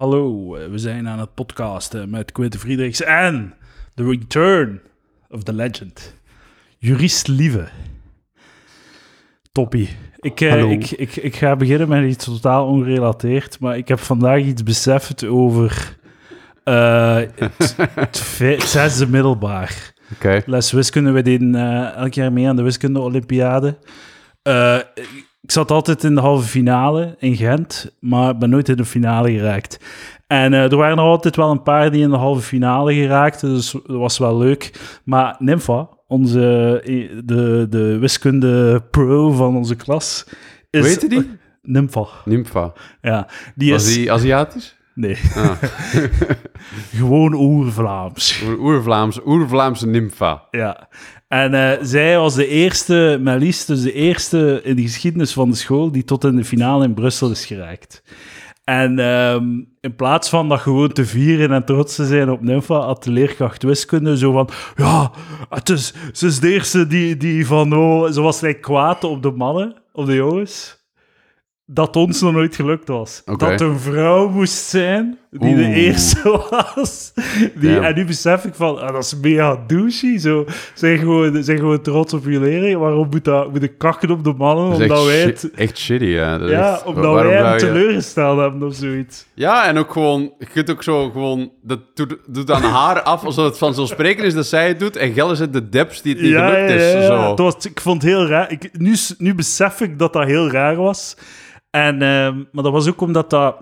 Hallo, eh, we zijn aan het podcasten met Quinten Friedrichs en The Return of the Legend. Jurist Lieve. Toppie. Ik, eh, ik, ik, ik ga beginnen met iets totaal ongerelateerd, maar ik heb vandaag iets beseft over eh, het, het, fe- het zesde middelbaar. Oké. Les wiskunde, we deden eh, elk jaar mee aan de wiskunde-olympiade. Eh, ik zat altijd in de halve finale in Gent, maar ben nooit in de finale geraakt. En eh, er waren er altijd wel een paar die in de halve finale geraakten, dus dat was wel leuk. Maar Nympha, onze, eh, de, de wiskunde-pro van onze klas... Is, heette die? Nympha, Nympha. ja. Die Was is... die Aziatisch? Nee, Ah. gewoon oer-Vlaams. Oer- Oer-Vlaamse, Nympha. Ja. En eh, zij was de eerste, Melis, dus de eerste in de geschiedenis van de school die tot in de finale in Brussel is geraakt. En ehm, in plaats van dat gewoon te vieren en trots te zijn op Nympha, had de leerkracht wiskunde zo van, ja, het is, ze is de eerste die, die van, oh, ze was like, kwaad op de mannen, op de jongens, dat ons nog nooit gelukt was. Dat een vrouw moest zijn die de eerste was. Die, en nu besef ik van, ah, dat is mega douchey. Zo, zijn, gewoon, zijn gewoon trots op je leerling. Waarom moet, dat, moet ik kakken op de mannen? Dat is Omdat echt, wij het... echt shitty, ja. Dat is Ja, echt- omdat wij hem je- teleurgesteld hebben of zoiets. Ja, en ook gewoon... Je kunt ook zo gewoon... Dat doet, doet aan haar af alsof het vanzelfsprekend is dat zij het doet. En Gelle zit de deps die het niet gelukt is. Zo. Het was, ik vond het heel raar. Ik, nu, nu besef ik dat dat heel raar was. En, ehm, maar dat was ook omdat dat...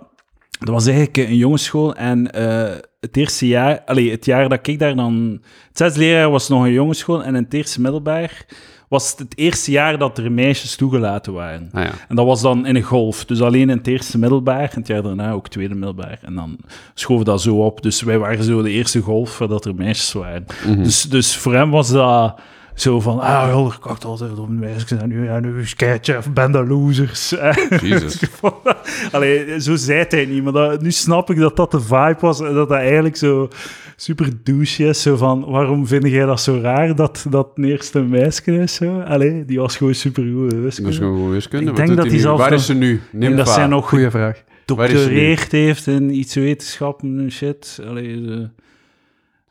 Dat was eigenlijk een jongensschool en eh, het eerste jaar... Allee, het jaar dat ik daar dan... Het zesde leerjaar was nog een jongensschool en in het eerste middelbaar was het het eerste jaar dat er meisjes toegelaten waren. Ah, ja. En dat was dan in een golf. Dus alleen in het eerste middelbaar. En het jaar daarna ook tweede middelbaar. En dan schoven dat zo op. Dus wij waren zo de eerste golf dat er meisjes waren. Mhm. dus, dus voor hem was dat zo van... Ah, joh, ik kakt altijd op de meisjes. En nu, ja, nu is keitje of ben de losers. Jesus. Allee, zo zei hij niet. Maar dat, nu snap ik dat dat de vibe was. En dat dat eigenlijk zo super douche is. Zo van, waarom vind jij dat zo raar dat dat een eerste meisje is? Zo? Allee, die was gewoon super goed. Dat is gewoon goed wiskunde. Ik denk dat hij zelf Waar nog- is ze nu? Nympha. dat zij nog Goeie vraag. Doctoreerd heeft in iets wetenschappen en shit. Allee, ze...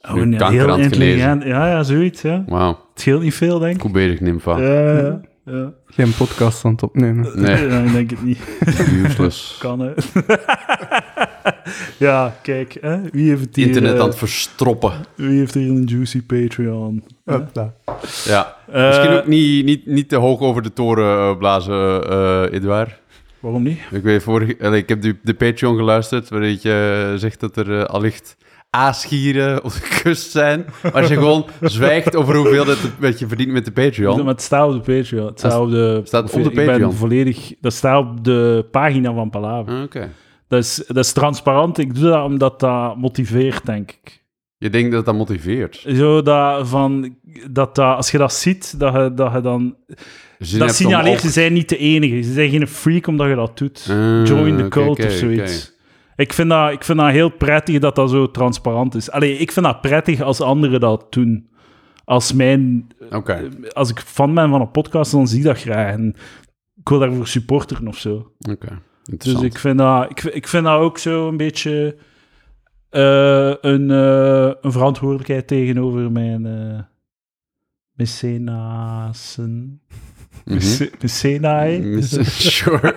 Oh, heel intelligent. Ja, ja, zoiets. Ja. Wauw. Het scheelt niet veel, denk ik. Goed bezig, Nympha. Ja, ja, ja. Geen podcast aan het opnemen. Nee. Ja, ik denk het niet. Useless. Kan, hè. ja, kijk. Hè? Wie, heeft hier, Internet eh, aan het verstoppen. wie heeft hier een juicy Patreon? Ja. Eh, Misschien ook niet, niet, niet te hoog over de toren eh, blazen, eh Edouard. Waarom niet? Ik, weet, vorige, ik heb de, de Patreon geluisterd, waarin je eh, zegt dat er eh, allicht aasgieren op de kust zijn. Maar als je gewoon zwijgt over hoeveel dat, je verdient met de Patreon. Maar het staat op de Patreon. Het staat op de, Staat op de Ik ben Patreon? volledig... Dat staat op de pagina van Palaver. Ah, Oké. Dat, is, dat is transparant. Ik doe dat omdat dat motiveert, denk ik. Je denkt dat dat motiveert. Zo dat, van, dat, dat als je dat ziet, dat je, dat je dan... Zin dat signaleert, ze zijn niet de enige. Ze zijn geen freak omdat je dat doet. Ah, Join the cult of zoiets. Ik, vind dat, ik vind dat heel prettig dat dat zo transparant is. Allee, ik vind dat prettig als anderen dat doen. Als, mijn, als ik fan ben van een podcast, dan zie ik dat graag. En ik wil daarvoor supporteren of zo. oké. Dus ik vind, dat, ik, ik vind dat ook zo een beetje eh, een, eh, een verantwoordelijkheid tegenover mijn uh, mecenasen. Mhm. Mece- Mecenae. Miss- Sure.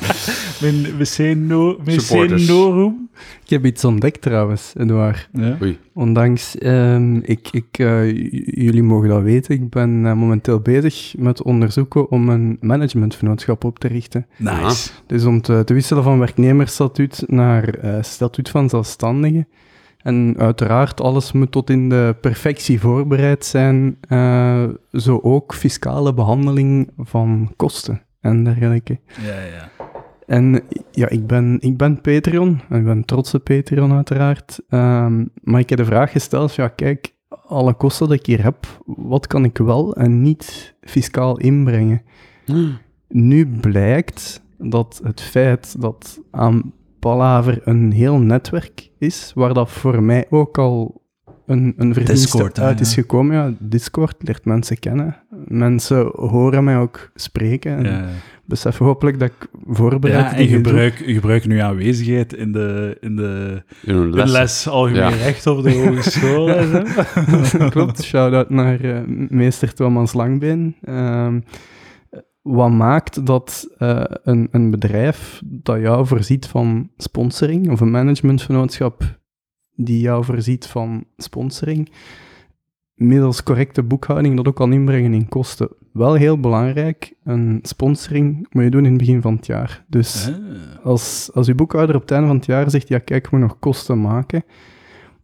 Mijn meceno, Supporters. mecenorum. Ik heb iets ontdekt trouwens, Edouard. Ja. Oei. Ondanks, ehm, ik, ik, eh, jullie mogen dat weten, ik ben eh, momenteel bezig met onderzoeken om een managementvernootschap op te richten. Nice. Dus om te, te wisselen van werknemersstatuut naar eh, statuut van zelfstandige. En uiteraard, alles moet tot in de perfectie voorbereid zijn. eh, zo ook fiscale behandeling van kosten en dergelijke. Ja, ja. En ja, ik ben, ik ben Patreon, en ik ben trotse Patreon uiteraard. Ehm, maar ik heb de vraag gesteld, ja kijk, alle kosten die ik hier heb, wat kan ik wel en niet fiscaal inbrengen? Nu blijkt dat het feit dat aan Palaver een heel netwerk is, waar dat voor mij ook al een, een Discord, uit is ja. gekomen. Ja, Discord leert mensen kennen. Mensen horen mij ook spreken. En ja. besef hopelijk dat ik voorbereid Ja, en doe. gebruik, gebruik nu aanwezigheid in de, in de, In een in les. les algemeen Ja. recht op de hogeschool. en zo. Klopt, shout-out naar eh, meester Thomas Langbeen. Ehm, wat maakt dat eh, een, een bedrijf dat jou voorziet van sponsoring, of een managementvernootschap die jou voorziet van sponsoring, middels correcte boekhouding dat ook kan inbrengen in kosten. Wel heel belangrijk, een sponsoring moet je doen in het begin van het jaar. Dus Ah. als, als je boekhouder op het einde van het jaar zegt, ja kijk, ik moet nog kosten maken.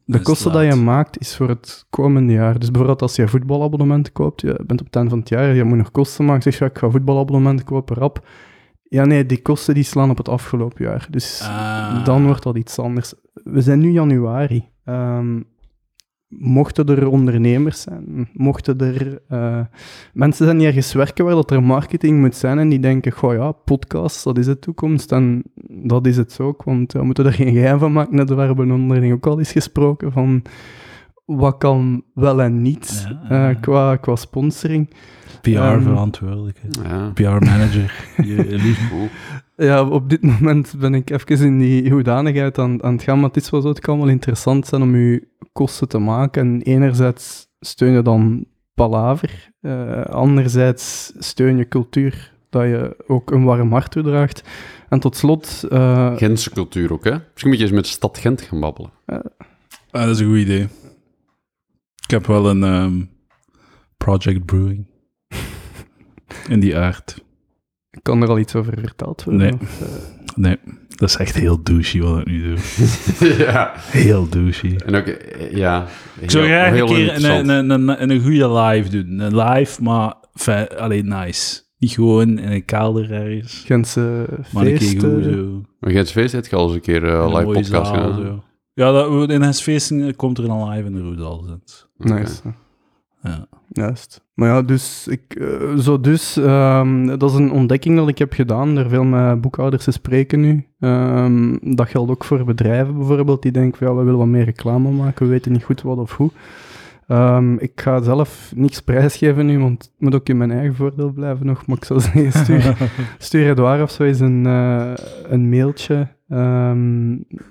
De kosten dat je maakt is voor het komende jaar. Dus bijvoorbeeld als je een voetbalabonnement koopt, je bent op het einde van het jaar, je moet nog kosten maken, zeg je, ja, ik ga voetbalabonnement kopen, rap. Ja nee, die kosten die slaan op het afgelopen jaar. Dus Ah. dan wordt dat iets anders. We zijn nu januari. Ehm, mochten er ondernemers zijn, mochten er eh, mensen zijn die ergens werken waar dat er marketing moet zijn en die denken, goh ja, podcasts, dat is de toekomst en dat is het ook, want ja, we moeten er geen geheim van maken. Net waar we een onderneming ook al eens gesproken van wat kan wel en niet Ja, eh, qua, qua sponsoring. PR-verantwoordelijke. Ja. PR-manager. Je lief. Ja, op dit moment ben ik even in die hoedanigheid aan, aan het gaan, maar het is wel zo, het kan wel interessant zijn om je kosten te maken. En enerzijds steun je dan palaver, eh, anderzijds steun je cultuur, dat je ook een warm hart toedraagt. En tot slot, eh, Gentse cultuur ook, hè? Misschien moet je eens met Stad Gent gaan babbelen. Ah, dat is een goed idee. Ik heb wel een ehm, Project Brewing. In die aard. Kan er al iets over verteld worden? Nee. Of, eh, Nee, dat is echt heel douchey wat ik nu doe. ja. Heel douchey. En ook, eh, ja. Ik zou graag een keer een, een, een, een goede live doen. Een live, maar alleen nice. Niet gewoon in een kelder ergens. Gentse Maar een keer feesten. goed zo. Maar Gentse Feest heb je al eens een keer eh, een live podcast zaal, gedaan. zo. Ja, dat, in Hesfeesten komt er een live in de Roedal. Nice. Ja. Juist. Maar ja, dus, ik, eh, zo dus ehm, dat is een ontdekking dat ik heb gedaan door veel met boekhouders te spreken nu. Ehm, dat geldt ook voor bedrijven bijvoorbeeld, die denken van ja, we willen wat meer reclame maken, we weten niet goed wat of hoe. Ehm, ik ga zelf niks prijsgeven nu, want het moet ook in mijn eigen voordeel blijven nog. Maar ik zou zeggen, stuur, stuur Edouard of zo eens een, eh, een mailtje.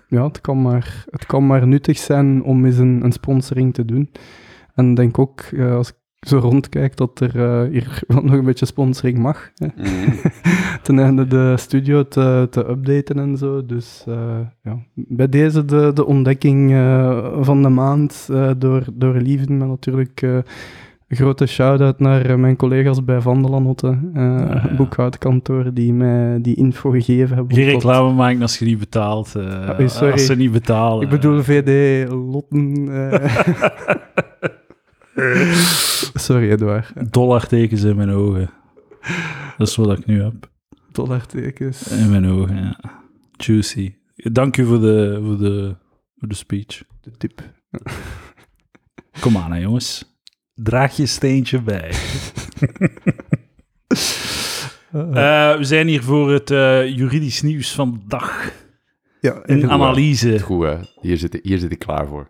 Ja, het kan, maar, het kan maar nuttig zijn om eens een, een sponsoring te doen. En denk ook, eh, als ik zo rondkijk, dat er eh, hier wel nog een beetje sponsoring mag. Hè. Mhm. Ten einde de studio te, te updaten en zo. Dus eh, ja, bij deze de, de ontdekking eh, van de maand door, door Lieven. Maar natuurlijk een grote shout-out naar mijn collega's bij Van der Lanotte, eh ja. boekhoudkantoor, die mij die info gegeven hebben. Geen reclame maken als je niet betaalt. Ah, sorry. Als ze niet betalen. Ik bedoel VD Lotten. Sorry, Edouard. Dollartekens in mijn ogen. Dat is wat ik nu heb. Dollartekens. In mijn ogen, ja. Juicy. Dank u voor de, voor de, voor de speech. De tip. Kom aan, hè, jongens. Draag je steentje bij. Eh, we zijn hier voor het eh, juridisch nieuws van de dag. Ja, Een analyse. Goed, hè? Hier zit, hier zit ik klaar voor.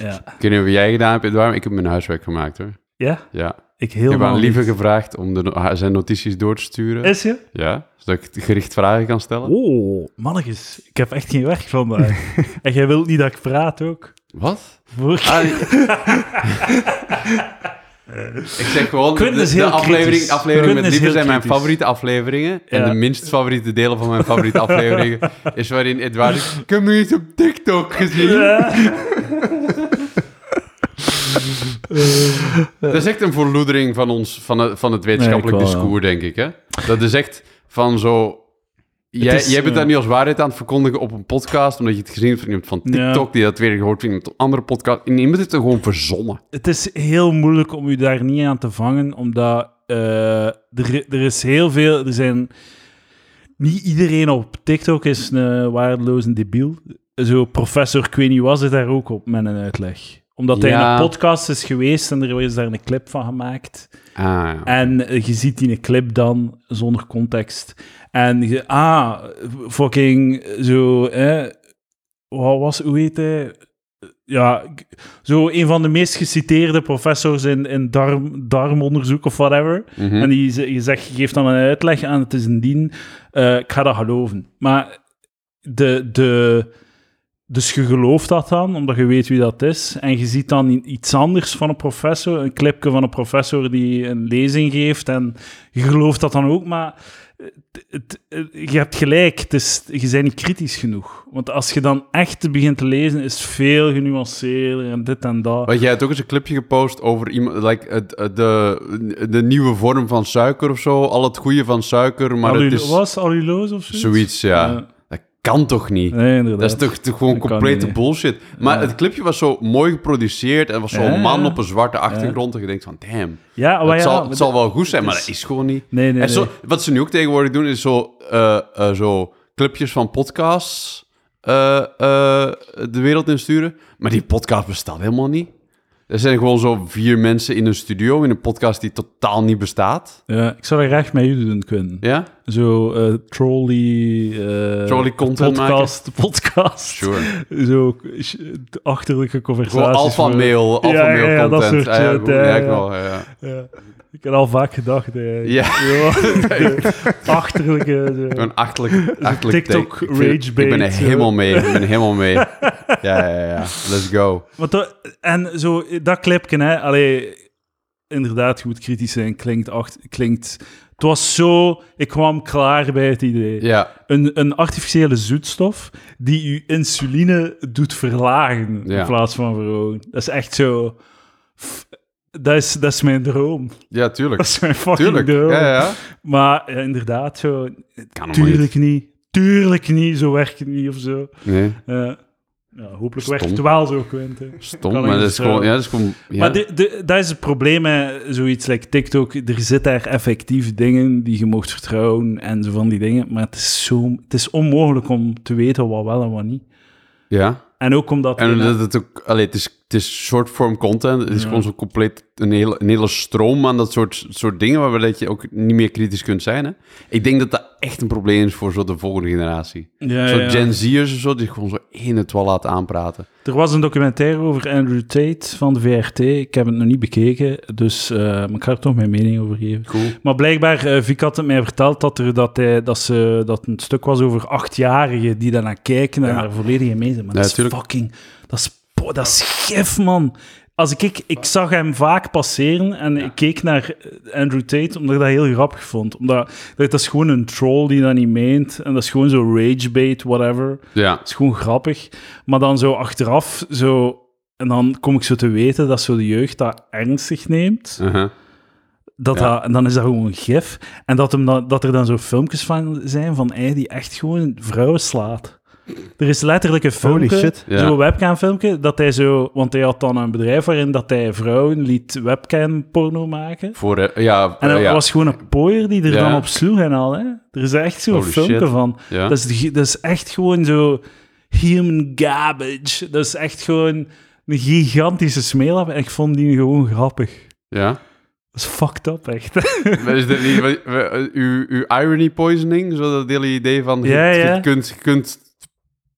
Ja. Ik weet niet of jij gedaan hebt, Edouard, ik heb mijn huiswerk gemaakt, hoor. ja? Ja. Ik Ik heb aan Lieve niet. gevraagd om de, zijn notities door te sturen. Is je? Ja, zodat ik gericht vragen kan stellen. Oh, mannetjes. Ik heb echt geen werk vandaag. en jij wilt niet dat ik praat ook? Wat? Voor... Ah, ik zeg gewoon, de, is de aflevering, kritisch. aflevering met is Lieve heel zijn mijn kritisch. favoriete afleveringen. En Ja. de minst favoriete delen van mijn favoriete afleveringen is waarin Edouard zegt, ik heb me iets op TikTok gezien. Dat is echt een verloedering van, ons, van, het, van het wetenschappelijk Nee, ik wel, discours, denk ik. Hè? Dat is echt van zo... Jij, is, jij bent ja. dat niet als waarheid aan het verkondigen op een podcast, omdat je het gezien hebt van iemand van TikTok, Ja. die dat weer gehoord vindt op een andere podcast. En iemand heeft het gewoon verzonnen. Het is heel moeilijk om u daar niet aan te vangen, omdat eh, er, er is heel veel... Er zijn... Niet iedereen op TikTok is een waardeloze debiel. Zo, professor, ik weet niet, was het daar ook op met een uitleg. Omdat hij in een podcast is geweest en er is daar een clip van gemaakt. Ah, ja. En eh, je ziet die een clip dan zonder context. En je, ah, fucking zo, hè, wat was, hoe heet hij? ja, zo een van de meest geciteerde professors in, in darm, darmonderzoek of whatever. Mhm. En die je zegt, je geeft dan een uitleg en het is een dien. eh, ik ga dat geloven. Maar de, de, dus je gelooft dat dan, omdat je weet wie dat is. En je ziet dan iets anders van een professor, een clipje van een professor die een lezing geeft. En je gelooft dat dan ook, maar het, het- het- je hebt gelijk, het is, je bent niet kritisch genoeg. Want als je dan echt begint te lezen, is het veel genuanceerder en dit en dat. Want jij hebt ook eens een clipje gepost over iemand, like, het, de, de nieuwe vorm van suiker of zo. Al het goede van suiker, maar het is Was alluloos of zoiets? zoiets, ja. Ja. Kan toch niet? Nee, inderdaad. Dat is toch, toch gewoon Dat complete bullshit. Maar Ja. het clipje was zo mooi geproduceerd en was zo'n Ja, man op een zwarte achtergrond. En je denkt van, damn, Ja, maar het, ja, zal, het zal wel goed zijn, maar dat is gewoon niet. Nee, nee, en zo, nee. wat ze nu ook tegenwoordig doen, is zo, eh, zo clipjes van podcasts eh, de wereld insturen. Maar die podcast bestaat helemaal niet. Er zijn gewoon zo vier mensen in een studio in een podcast die totaal niet bestaat. Ja, ik zou dat graag jullie doen kunnen. Ja? Zo eh, trolley... eh, Trolley content podcast, podcast. Sure. Zo achterlijke conversaties. Gewoon alpha voor- mail, alpha Ja, mail ja, ja, dat content. soort Ah, ja, goed, ja, ik ja. wel, ja. Ik heb al vaak gedacht. Ja. de achterlijke... zo. Gewoon achterlijk, achterlijk TikTok take. Ik vind- rage Ik ben er helemaal mee. Ik ben helemaal mee. Ja, ja, ja. Let's go. Dat, en zo, dat clipje, hè, allee, inderdaad, goed kritisch zijn, klinkt, acht, klinkt... Het was zo... Ik kwam klaar bij het idee. Ja, Een, een artificiële zoetstof die je insuline doet verlagen Ja. in plaats van verhogen. Dat is echt zo... Dat is, dat is mijn droom. ja tuurlijk. Dat is mijn fucking Tuurlijk. droom. Ja, ja. Maar ja, inderdaad, zo... Kan Tuurlijk niet. Tuurlijk niet. Zo werkt het niet of zo. Nee, Eh, ja, hopelijk Stom. werkt het wel zo, Quentin. stom. Maar dat is gewoon... Ja, dat is gewoon... Ja. Maar de, de, dat is het probleem met zoiets like TikTok. Er zitten daar effectief dingen die je mocht vertrouwen en zo van die dingen. Maar het is, zo, het is onmogelijk om te weten wat wel en wat niet. ja. En ook omdat... En dat het ook... Allee, het is, het is short-form content. Het is Ja. gewoon zo compleet een hele, een hele stroom aan dat soort, soort dingen... waar dat je ook niet meer kritisch kunt zijn, hè. Ik denk dat dat echt een probleem is voor zo de volgende generatie. ja, zo ja. Gen Z'ers of zo, die gewoon zo één het wel laten aanpraten. Er was een documentaire over Andrew Tate van de VRT. Ik heb het nog niet bekeken, dus maar ik ga er toch mijn mening over geven. Cool. Maar blijkbaar, Vic had het mij verteld dat er dat, hij, dat, ze, dat een stuk was over achtjarigen die daar naar kijken en daar volledig in mee zijn. Maar dat is fucking... Dat is, po- dat is gif, man. Als ik, ik, ik zag hem vaak passeren en ik keek naar eh, Andrew Tate omdat ik dat heel grappig vond. Omdat dat, dat is gewoon een troll die dat niet meent. En dat is gewoon zo ragebait, whatever. Ja. Het is gewoon grappig. Maar dan zo achteraf, zo... En dan kom ik zo te weten dat zo de jeugd dat ernstig neemt. Uh-huh. Dat Ja. dat, en dan is dat gewoon gif. En dat, hem dan, dat er dan zo filmpjes van zijn van hij die echt gewoon vrouwen slaat. Er is letterlijk een Holy filmpje, shit. Ja. zo'n webcamfilmpje, dat hij zo... Want hij had dan een bedrijf waarin dat hij vrouwen liet webcam-porno maken. Voor... eh, ja, En eh, dat ja. was gewoon een pooier die er Ja. dan op sloeg en al. Hè? Er is echt zo'n filmpje shit. van. Ja. Dat, is, dat is echt gewoon zo human garbage. Dat is echt gewoon een gigantische smeelap. En ik vond die gewoon grappig. Ja. Dat is fucked up, echt. Maar is niet wat- wa- uw, uw irony poisoning? Zo dat hele idee van... je- Ja, je, ja. kunt, je kunt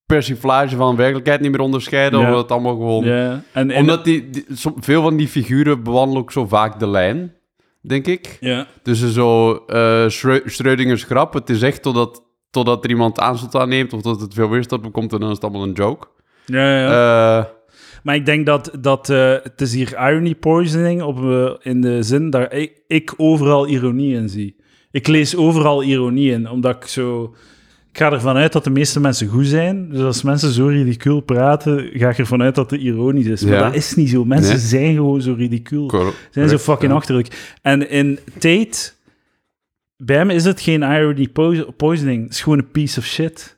persiflage van werkelijkheid niet meer onderscheiden, Ja. omdat het allemaal gewoon... ja. En, en, Omdat die, veel van die figuren bewandelen ook zo vaak de lijn, denk ik. ja. Dus zo Schrö- Schrödinger's grap, het is echt totdat, totdat er iemand aanstoot aanneemt of dat het veel weerstand bekomt en dan is het allemaal een joke. Ja, ja. Eh, Maar ik denk dat, dat eh, het is hier irony poisoning op, in de zin dat ik, ik overal ironie in zie. Ik lees overal ironie in, omdat ik zo... Ik ga ervan uit dat de meeste mensen goed zijn. Dus als mensen zo ridicuul praten, ga ik ervan uit dat het ironisch is. Maar dat is niet zo. Mensen Nee. zijn gewoon zo ridicuul. cor- Zijn zo fucking ja. achterlijk. En in Tate, bij hem is het geen irony po- poisoning. Het is gewoon een piece of shit.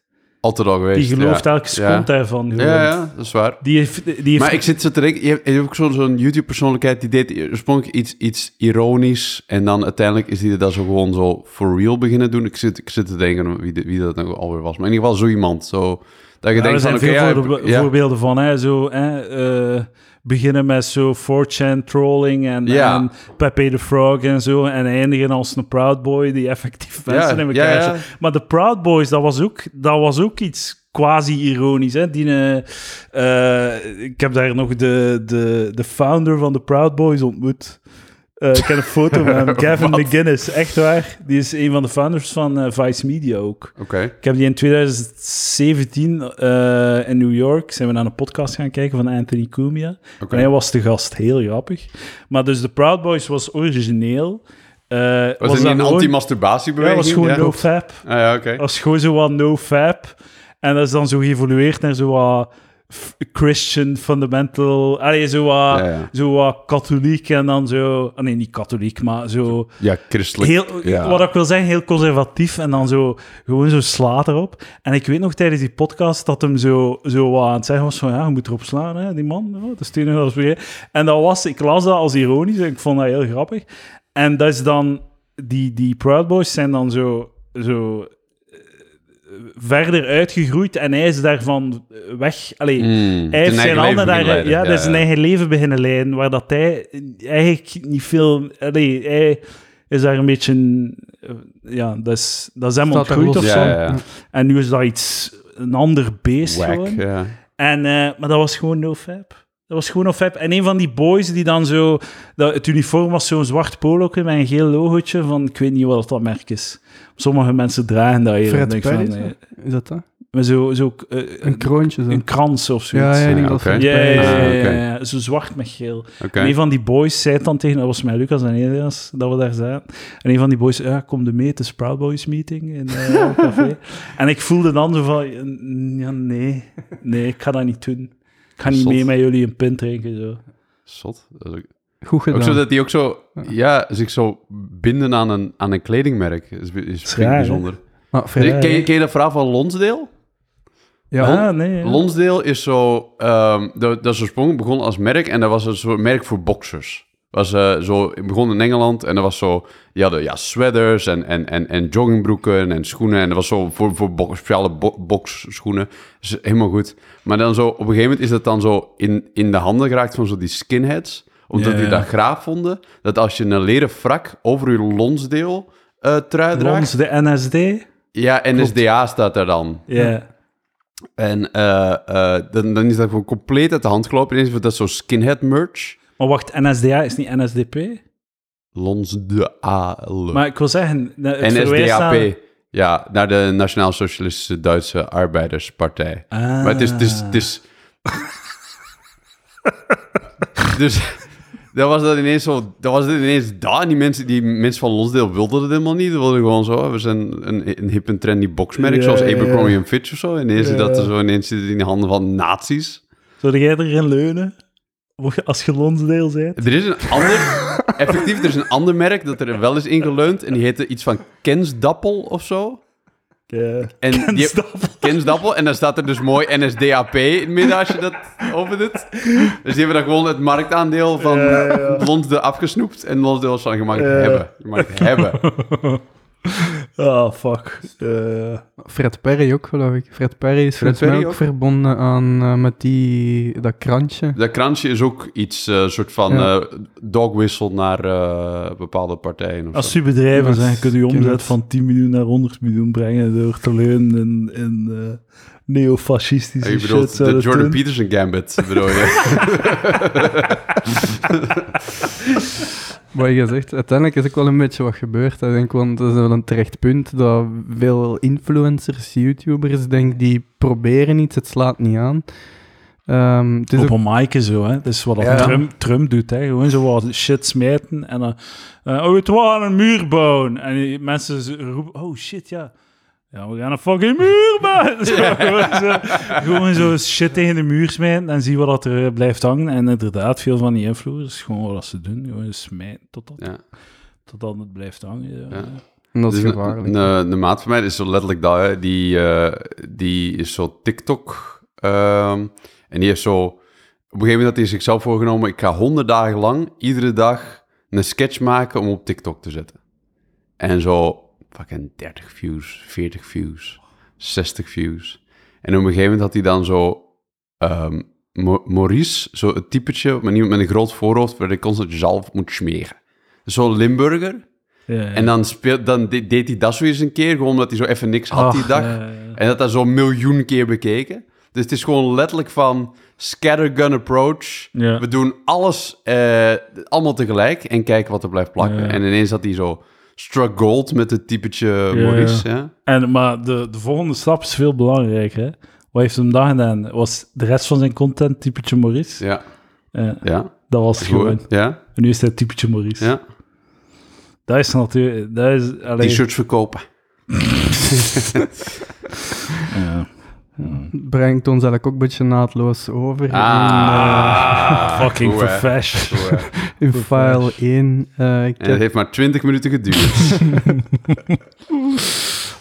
Altijd al geweest, Die gelooft ja. elke seconde Ja. daarvan. Ja, ja, dat is waar. Die heeft, die heeft Maar ik zit zo te denken, je hebt, ook zo'n YouTube-persoonlijkheid die deed oorspronkelijk iets, iets ironisch en dan uiteindelijk is die dat zo gewoon zo for real beginnen doen. Ik zit, ik zit te denken wie, de- wie dat nou alweer was, maar in ieder geval zo iemand. Zo, dat je Ja, er denkt van, zijn oké, ja, voorbeelden van, hè, zo, hè, eh, beginnen met zo 4chan trolling en, Ja. en Pepe the Frog en zo, en eindigen als een Proud Boy die effectief mensen Ja, in elkaar ja. Maar de Proud Boys, dat was ook, dat was ook iets quasi-ironisch. Hè? Die, eh, eh, ik heb daar nog de, de, de founder van de Proud Boys ontmoet. Eh, ik heb een foto van hem, Gavin Wat? McGuinness, echt waar. Die is een van de founders van eh, Vice Media ook. Oké. Ik heb die in 2017 eh, in New York, zijn we naar een podcast gaan kijken van Anthony Cumia. En hij was de gast, heel grappig. Maar dus de Proud Boys was origineel. Was, niet een anti-masturbatiebeweging? Ja, was gewoon Ja. no fap. Ah, ja, oké. Was gewoon zo wat no-fap. En dat is dan zo geëvolueerd naar zo wat Christian fundamental... Allee, zo wat, Ja, ja. zo wat katholiek en dan zo... ah, nee, niet katholiek, maar zo... Ja, christelijk. Heel, ja. Wat ik wil zeggen, heel conservatief. En dan zo, gewoon zo slaat erop. En ik weet nog tijdens die podcast dat hem zo, zo wat aan het zeggen was van... Ja, je moet erop slaan, hè, die man. Ja, dat is het enige wat we- En dat was... Ik las dat als ironisch en ik vond dat heel grappig. En dat is dan... Die, die Proud Boys zijn dan zo... zo verder uitgegroeid en hij is daarvan weg. Allee, Mm, hij zijn heeft zijn eigen handen leven daar, beginnen leiden. ja, dat is zijn eigen leven beginnen leiden, waar dat hij eigenlijk niet veel, allee, hij is daar een beetje, eh, ja, dat is, dat is hem Staat ontgroeid of zo. Ja, ja, ja. En nu is dat iets, een ander beest Wack, gewoon. ja. En, eh, maar dat was gewoon no fab. Dat was gewoon no fab. En een van die boys die dan zo, dat, het uniform was zo'n zwart polo met een geel logootje van, ik weet niet wat dat merk is. Sommige mensen dragen dat hier. Fred van, Perry, nee. Is dat dat? Maar zo, zo eh, Een kroontje zo. een krans of zoiets. ja, ja, ik denk Ja. Fred Ja, ja, Perry is. ja, Ah, ja, ja, zo zwart met geel. En een van die boys zei dan tegen, dat was met Lucas en Elias, dat we daar zaten. En een van die boys ja, kom de mee, het is Proud Boys meeting in eh, een café. en ik voelde dan zo van, ja, nee, nee, ik ga dat niet doen. Ik ga niet Zot. mee met jullie een pint drinken, zo. Zot. Dat is ook, Goed gedaan. ook zo dat die ook zo, ja, zich zo binden aan een, aan een kledingmerk. Is, is, raar, hè? bijzonder. Maar ken, je, ken je dat verhaal van Lonsdale? ja, ah, nee, ja. Lonsdale is zo, ehm, dat, dat is oorspronkelijk begonnen als merk en dat was een soort merk voor boxers. Was, eh, zo, het begon in Engeland en dat was zo, je hadden ja, sweaters en, en, en, en joggingbroeken en schoenen en dat was zo voor, voor bo- speciale bo boxschoenen. Dus helemaal goed. Maar dan zo, op een gegeven moment is dat dan zo in, in de handen geraakt van zo die skinheads, omdat die dat graag vonden, dat als je een leren frak over je Lonsdale eh trui draagt, Lons, de NSD. ja, NSDA staat daar dan. Ja. En eh, dan, dan is dat gewoon compleet uit de hand gelopen. Ineens wordt dat zo skinhead merch. Maar wacht, NSDA is niet NSDP? Lons de A. Maar ik wil zeggen, het NSDAP. Ja, naar de Nationaal Socialistische Duitse Arbeiderspartij. Ah. Maar het is... Het is, het is dus dat was dat ineens zo... Dat was het ineens daar. Die mensen, die mensen van Lonsdale wilden het helemaal niet. Ze wilden gewoon zo... We zijn een, een hip en trendy boxmerk, zoals Abercrombie en Fitch of zo. En ineens is dat er zo ineens zit in de handen van nazi's. Zou jij erin leunen? Als je Lonsdale bent? Er is een ander, effectief, er is een ander merk dat er wel is ingeleund en die heette iets van Kensdappel of zo. Ja. En die, Kensdappel. Kensdappel, en dan staat er dus mooi NSDAP in het midden als je dat open doet. Dus die hebben dan gewoon het marktaandeel van Lonsdale afgesnoept en Lonsdale was van, je mag het Ja. hebben. Je mag het hebben. Ah, fuck. Eh, Fred Perry ook, geloof ik. Fred Perry is Fred mij Perry ook ook? verbonden aan eh, met die, dat krantje. Dat krantje is ook iets, eh soort van Ja. eh dogwissel naar eh, bepaalde partijen of als je bedrijven zijn, kun je ken omzet het. van 10 miljoen naar 100 miljoen brengen door te leunen in, in eh, neofascistische Je shit. bedoelt zou de Jordan. Peterson gambit, bedoel je? Wat je zegt, uiteindelijk is ook wel een beetje wat gebeurd. Ik denk, want dat is wel een terecht punt dat veel influencers, YouTubers, denk die proberen iets, het slaat niet aan. Ehm, het is Op ook, een mic zo, hè. Dat is wat Ja. Trump, Trump doet, hè. Gewoon zo wat shit smijten en dan... eh, oh, het was een muur bouwen. En die mensen roepen, oh shit, ja. Ja, we gaan een fucking muur bouwen. Zo, gewoon, zo, gewoon zo shit tegen de muur smijten en zien wat dat er eh, blijft hangen. En inderdaad, veel van die influencers, gewoon wat ze doen. Gewoon smijten totdat, Ja. totdat het blijft hangen. Ja. Ja. en dat is Dus gevaarlijk. Een, een, een maat van mij, is zo letterlijk dat, hè, die, eh, die is zo TikTok. ehm, en die heeft zo... Op een gegeven moment had hij zichzelf voorgenomen... Ik ga honderd dagen lang, iedere dag, een sketch maken om op TikTok te zetten. En zo, fucking 30 views, 40 views, 60 views. En op een gegeven moment had hij dan zo... ehm, Maurice, zo het typetje, maar iemand met een groot voorhoofd... waar hij constant zelf moet smeren. Zo'n Limburger... Ja, ja. En dan, speelt, dan de- deed hij dat zo eens een keer, gewoon omdat hij zo even niks had die dag. ja. En dat dat zo'n miljoen keer bekeken. Dus het is gewoon letterlijk van scattergun approach. We doen alles eh, allemaal tegelijk en kijken wat er blijft plakken. En ineens had hij zo struck gold met het typetje Ja. Maurice. Ja. En, maar de, de volgende stap is veel belangrijker. Hè? Wat heeft hem dan gedaan? Was de rest van zijn content typetje Maurice? Ja, Ja, dat was het gewoon. Ja, En nu is hij typetje Maurice. ja. Dat is natuurlijk... Dat is, allee, T-shirts verkopen. ja. Brengt ons eigenlijk ook een beetje naadloos over Ah, Fucking in, eh, in file 1. eh, ik En het heb, heeft maar 20 minuten geduurd.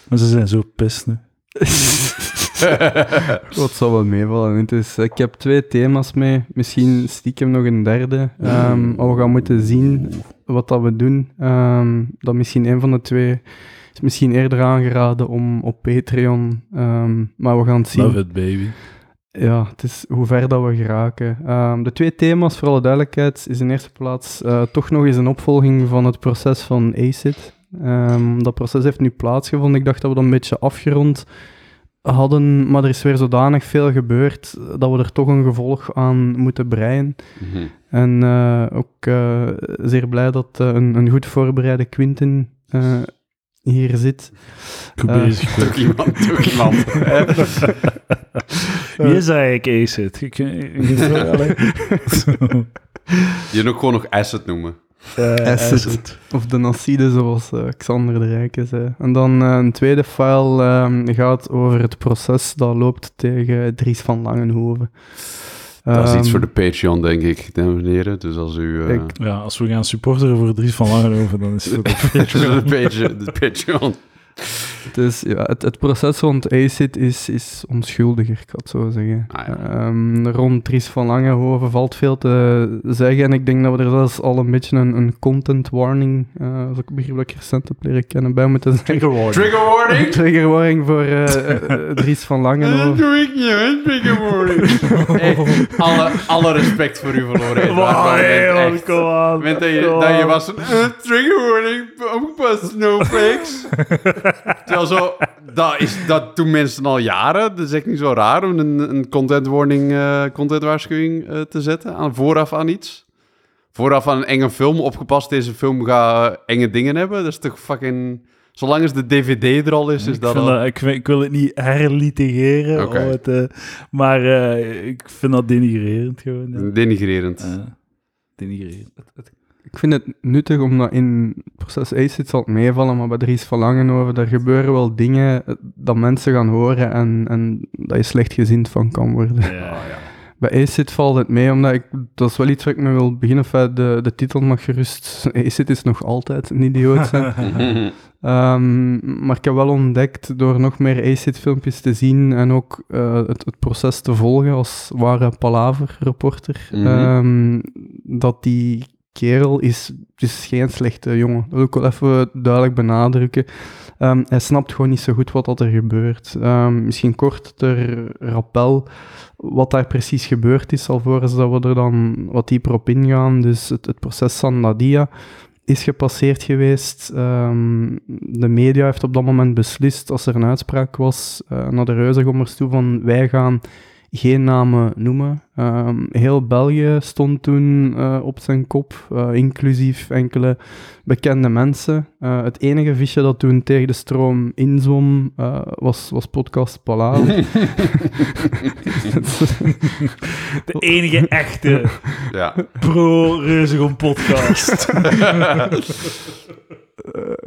Maar ze zijn zo pist nu. wat zal wel meevallen. Het is, ik heb twee thema's mee, misschien stiekem nog een derde. Ehm, maar we gaan moeten zien wat dat we doen. Ehm, dat misschien een van de twee is misschien eerder aangeraden om op Patreon. ehm, maar we gaan het zien. Love it, baby. Ja, het is hoe ver dat we geraken. Ehm, de twee thema's, voor alle duidelijkheid, is in eerste plaats eh, toch nog eens een opvolging van het proces van ACID. Ehm, dat proces heeft nu plaatsgevonden. Ik dacht dat we dat een beetje afgerond hadden, maar er is weer zodanig veel gebeurd dat we er toch een gevolg aan moeten breien. Mhm. En eh, ook eh, zeer blij dat een, een goed voorbereide Quinten hier zit. Goed Eh, bezig. Toch iemand, toch iemand. Wie is eigenlijk Acid? Je ook gewoon nog asset noemen. Eh, Acid. Of de Nacide, zoals eh, Xander de Rijke zei. En dan een tweede file ehm, gaat over het proces dat loopt tegen Dries van Langenhoven. Dat is iets Ehm, voor de Patreon, denk ik, dames en heren. Dus als u... eh, Ik- Ja, als we gaan supporteren voor Dries van Langenhoven, dan is het de Patreon. De Patreon. Dus ja, het, het proces rond ACID is, is onschuldiger, ik het zo zeggen. Ah, ja. Ehm, rond Dries van Langenhoven valt veel te zeggen. En ik denk dat we er zelfs al een beetje een, een content warning, eh dat is ook een begrip dat ik recent heb leren kennen, bij moeten zeggen. Trigger warning. Trigger warning! Trigger warning voor eh, Dries van Langenhoven. doe ik niet, hè? Trigger warning. Echt, alle, alle respect voor u verloren. Wow, hey, echt, echt. kom moment dat je, dat je aan. was eh, trigger warning, pas snowflakes. Terwijl zo, dat, is, dat doen mensen al jaren. Dat is echt niet zo raar om een, een content warning, eh, content waarschuwing eh, te zetten. Aan, vooraf aan iets. Vooraf aan een enge film. Opgepast, deze film gaat eh, enge dingen hebben. Dat is toch fucking... Zolang als de DVD er al is, is ik, dat vind al... dat- ik, vind- ik wil het niet herlitigeren, om het, maar eh, ik vind dat denigrerend gewoon. ja. Denigrerend. Denigrerend. Ik vind het nuttig omdat in het proces ACID zal het meevallen, maar bij Dries van Langenhoven, daar gebeuren wel dingen eh, dat mensen gaan horen en, en dat je slecht gezind van kan worden. Ja, Oh, ja. Bij ACID valt het mee, omdat ik, dat is wel iets waar ik me wil beginnen, enfin, de, de titel mag gerust, ACID is nog altijd een idioot zijn. Ehm, maar ik heb wel ontdekt door nog meer ACID-filmpjes te zien en ook eh, het, het proces te volgen als ware palaver-reporter, Mhm. ehm, dat die kerel is, is geen slechte jongen. Dat wil ik wel even duidelijk benadrukken. Ehm, hij snapt gewoon niet zo goed wat dat er gebeurt. Ehm, misschien kort ter rappel wat daar precies gebeurd is, alvorens dat we er dan wat dieper op ingaan. Dus het, het proces van Nadia is gepasseerd geweest. Ehm, de media heeft op dat moment beslist, als er een uitspraak was, eh, naar de reuzengommers toe van wij gaan geen namen noemen. Ehm, heel België stond toen eh, op zijn kop, eh, inclusief enkele bekende mensen. Eh, het enige visje dat toen tegen de stroom inzwom eh, was, was podcast Palaver. De enige echte ja. pro-Reuzegom podcast.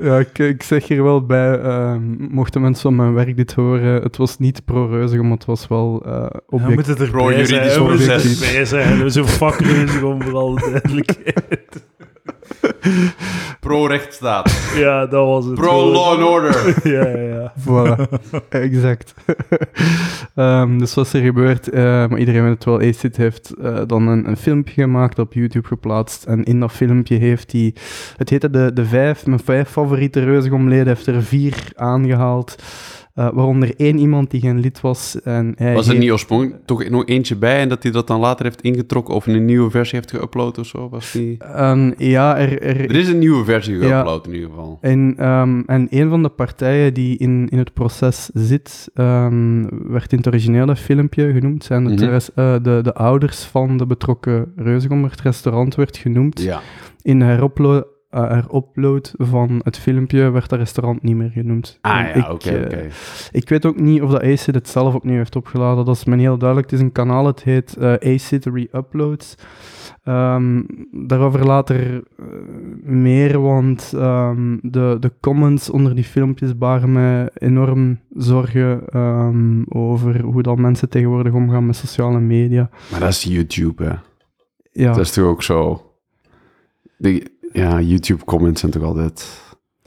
Ja, ik, ik zeg hier wel bij, ehm, mochten mensen van mijn werk dit horen, het was niet pro-reuzig, maar het was wel eh We object. moeten proces. erbij zijn. We zijn fuck Reuzegom, voor alle duidelijkheid. Pro-rechtsstaat. Ja, dat was het. Pro-law and order. Ja, ja, ja. Voilà, exact. Ehm, dus wat is er gebeurd? Eh, maar iedereen weet het wel, ACID heeft eh, dan een, een filmpje gemaakt, op YouTube geplaatst. En in dat filmpje heeft hij, het heette de, de vijf, mijn vijf favoriete reuzegomleden, heeft er vier aangehaald. Eh, waaronder één iemand die geen lid was. En hij Was er heeft- niet oorspronkelijk toch nog eentje bij en dat hij dat dan later heeft ingetrokken of een nieuwe versie heeft geüpload of zo? Was die... En ja, er, er, Er is een nieuwe versie Ja. geüpload in ieder geval. En, ehm, en een van de partijen die in, in het proces zit, ehm, werd in het originele filmpje genoemd, zijn het Mhm. eh, de, de ouders van de betrokken Reuzegom. Het restaurant werd genoemd. Ja. In heroplo- eh, herupload van het filmpje werd dat restaurant niet meer genoemd. Ah En ja, oké, eh, oké. ik weet ook niet of dat ACID het zelf opnieuw heeft opgeladen. Dat is me heel duidelijk. Het is een kanaal, het heet eh ACID Reuploads. Ehm, daarover later meer, want ehm, de, de comments onder die filmpjes baren me enorm zorgen ehm, over hoe dat mensen tegenwoordig omgaan met sociale media. Maar dat is YouTube, hè. Ja, Dat is toch ook zo... Die, ja, YouTube-comments zijn toch altijd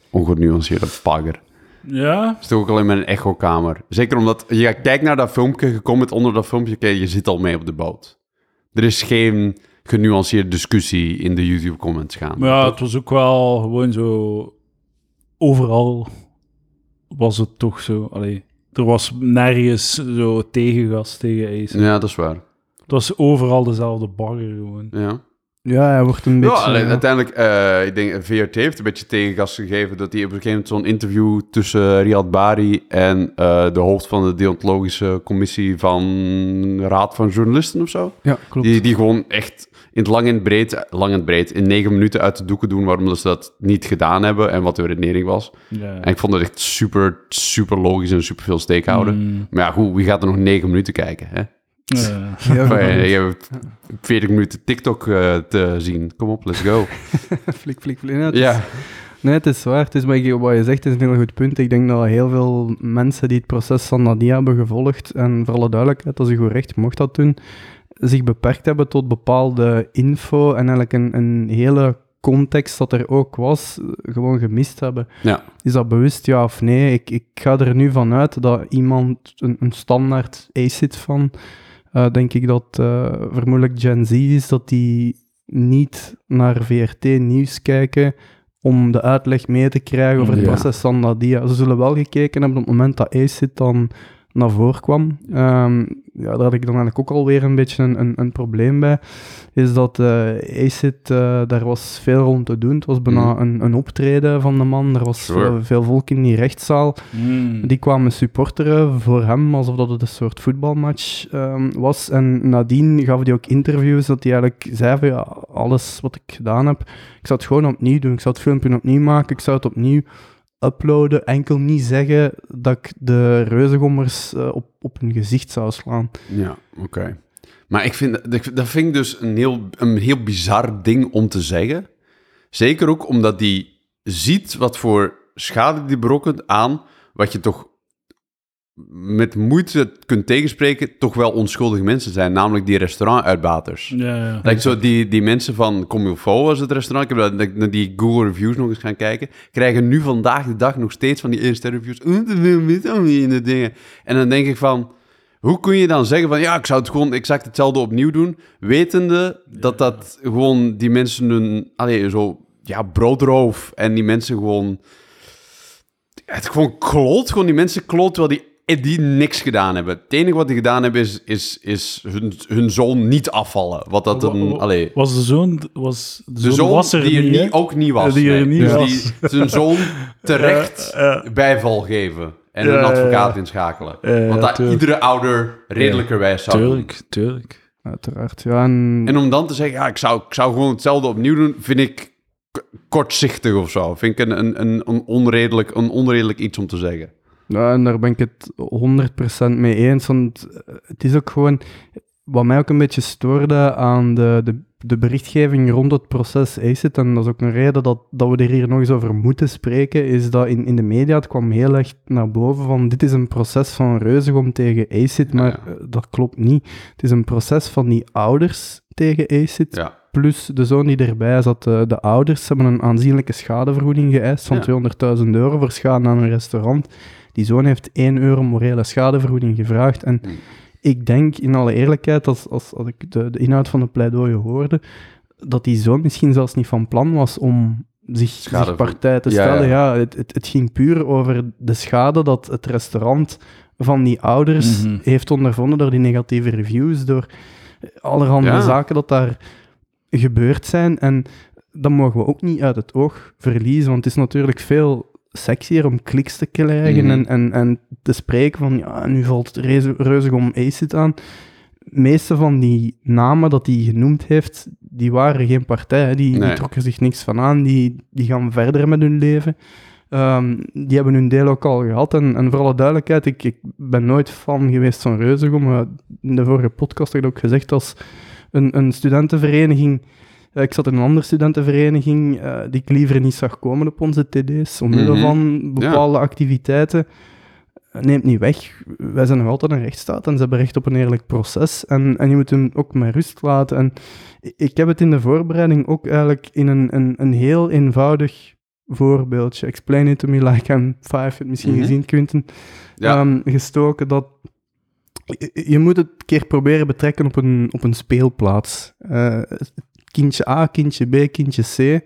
ongenuanceerde pagger. Ja, is toch ook alleen maar een echokamer. Zeker omdat je kijkt naar dat filmpje, je comment onder dat filmpje, kijk, je zit al mee op de boot. Er is geen genuanceerde discussie in de YouTube-comments gaan. maar ja, het was ook wel gewoon zo... Overal was het toch zo... Allee, er was nergens zo tegengas tegen Ace. Ja, dat is waar. Het was overal dezelfde bagger gewoon. Ja. Ja hij wordt een Ja, beetje... alleen, ja. uiteindelijk, eh, ik denk, VRT heeft een beetje tegengas gegeven dat hij op een gegeven moment zo'n interview tussen Riyad Bari en eh, de hoofd van de deontologische commissie van Raad van Journalisten of zo. ja, klopt. Die, die gewoon echt in het lang en breed, lang en breed, in negen minuten uit de doeken doen waarom ze dat niet gedaan hebben en wat de redenering was. Ja. En ik vond het echt super, super logisch en super veel steek houden. Mm, Maar ja, goed, wie gaat er nog negen minuten kijken, hè? Ja. Je, je hebt 40 minuten TikTok eh, te zien. Kom op, let's go. flik, flik, flik. Ja, het is- ja. Nee, het is waar. Het is, maar ik- wat je zegt is een heel goed punt. Ik denk dat heel veel mensen die het proces van Nadia hebben gevolgd, en voor alle duidelijkheid, dat is een goed recht, mocht dat doen, zich beperkt hebben tot bepaalde info en eigenlijk een, een hele context dat er ook was, gewoon gemist hebben. Ja. Is dat bewust, ja of nee? Ik, ik ga er nu vanuit dat iemand, een, een standaard ACID van, eh, denk ik dat eh, vermoedelijk Gen Z is, dat die niet naar VRT nieuws kijken om de uitleg mee te krijgen over het Ja. proces van Nadia. Ze zullen wel gekeken hebben op het moment dat ACID dan naar voren kwam. Ehm, ja, daar had ik dan eigenlijk ook alweer een beetje een, een, een probleem bij. Is dat eh ACID, eh, daar was veel rond te doen. Het was bijna Mhm. een, een optreden van de man. Er was Sure. veel, veel volk in die rechtszaal. Mm. Die kwamen supporteren voor hem, alsof dat het een soort voetbalmatch ehm, was. En nadien gaf hij ook interviews dat hij eigenlijk zei van ja, alles wat ik gedaan heb, ik zou het gewoon opnieuw doen. Ik zou het filmpje opnieuw maken, ik zou het opnieuw uploaden. Enkel niet zeggen dat ik de reuzengommers eh, op, op hun gezicht zou slaan. Ja, oké. Maar ik vind, dat- vind ik dus een heel, een heel bizar ding om te zeggen. Zeker ook omdat die ziet wat voor schade die berokkent aan wat je toch met moeite kunt tegenspreken, toch wel onschuldige mensen zijn, namelijk die restaurantuitbaters. Ja, ja. Like zo die, die mensen van Comilfo was het restaurant, ik heb dat- naar die Google reviews nog eens gaan kijken, krijgen nu vandaag de dag nog steeds van die eerste reviews. "Oeh, te veel vitamine dingen. En dan denk ik van, hoe kun je dan zeggen van, ja, ik zou het gewoon exact hetzelfde opnieuw doen, wetende dat dat gewoon die mensen hun, allee, zo, ja, broodroof en die mensen gewoon, het gewoon kloot, gewoon die mensen kloot, terwijl die die niks gedaan hebben. Het enige wat die gedaan hebben is, is, is hun, hun zoon niet afvallen. Wat dat een... Allee, Was de zoon... Was, de, de zoon was er die er niet, ook niet was. Die er nee. niet dus was. die zijn zoon terecht Ja, ja. bijval geven. En Ja, een advocaat ja. inschakelen. Ja, ja, Want dat tuurlijk. iedere ouder redelijkerwijs zou doen. Tuurlijk, tuurlijk. Uiteraard, ja. En, En om dan te zeggen, ja, ik zou, ik zou gewoon hetzelfde opnieuw doen, vind ik kortzichtig of zo. Vind ik een, een, een, een, onredelijk, een onredelijk iets om te zeggen. Ja, en daar ben ik het 100% mee eens. Want eh, het is ook gewoon. Wat mij ook een beetje stoorde aan de, de, de berichtgeving rond het proces ACID, en dat is ook een reden dat, dat we er hier nog eens over moeten spreken, is dat in, in de media het kwam heel erg naar boven van dit is een proces van Reuzegom tegen ACID, maar Ja. eh, dat klopt niet. Het is een proces van die ouders tegen ACID, Ja. plus de zoon die erbij zat. De, de ouders hebben een aanzienlijke schadevergoeding geëist van Ja. 200.000 euro voor schade aan een restaurant. Die zoon heeft 1 euro morele schadevergoeding gevraagd. En Hmm. ik denk in alle eerlijkheid, als, als, als ik de, de inhoud van de pleidooi hoorde, dat die zoon misschien zelfs niet van plan was om zich, zich partij te stellen. ja. Ja, het, het, het ging puur over de schade dat het restaurant van die ouders Mhm. heeft ondervonden door die negatieve reviews, door allerhande Ja. zaken dat daar gebeurd zijn. En dat mogen we ook niet uit het oog verliezen, want het is natuurlijk veel sexier om kliks te krijgen Mhm. en, en, en te spreken van, ja, nu valt het reuze- reuzig om ACID aan. De meeste van die namen dat hij genoemd heeft, die waren geen partij. Die, die trokken zich niks van aan. Die, die gaan verder met hun leven. Ehm, die hebben hun deel ook al gehad. En, en voor alle duidelijkheid, ik, ik ben nooit fan geweest van Reuzegom. in de vorige podcast heb ik ook gezegd, als een, een studentenvereniging... eh, ik zat in een andere studentenvereniging eh, die ik liever niet zag komen op onze TD's, omwille Mhm. van bepaalde activiteiten. Eh, Neemt niet weg. Wij zijn nog altijd een rechtsstaat en ze hebben recht op een eerlijk proces. En, en je moet hem ook met rust laten. En ik heb het in de voorbereiding ook eigenlijk in een, een, een heel eenvoudig voorbeeldje. Explain it to me like I'm five, het misschien Mhm. gezien, Quinten. Ja. Ehm, gestoken dat je, moet het een keer proberen betrekken op een, op een speelplaats. Kindje A, kindje B, kindje C.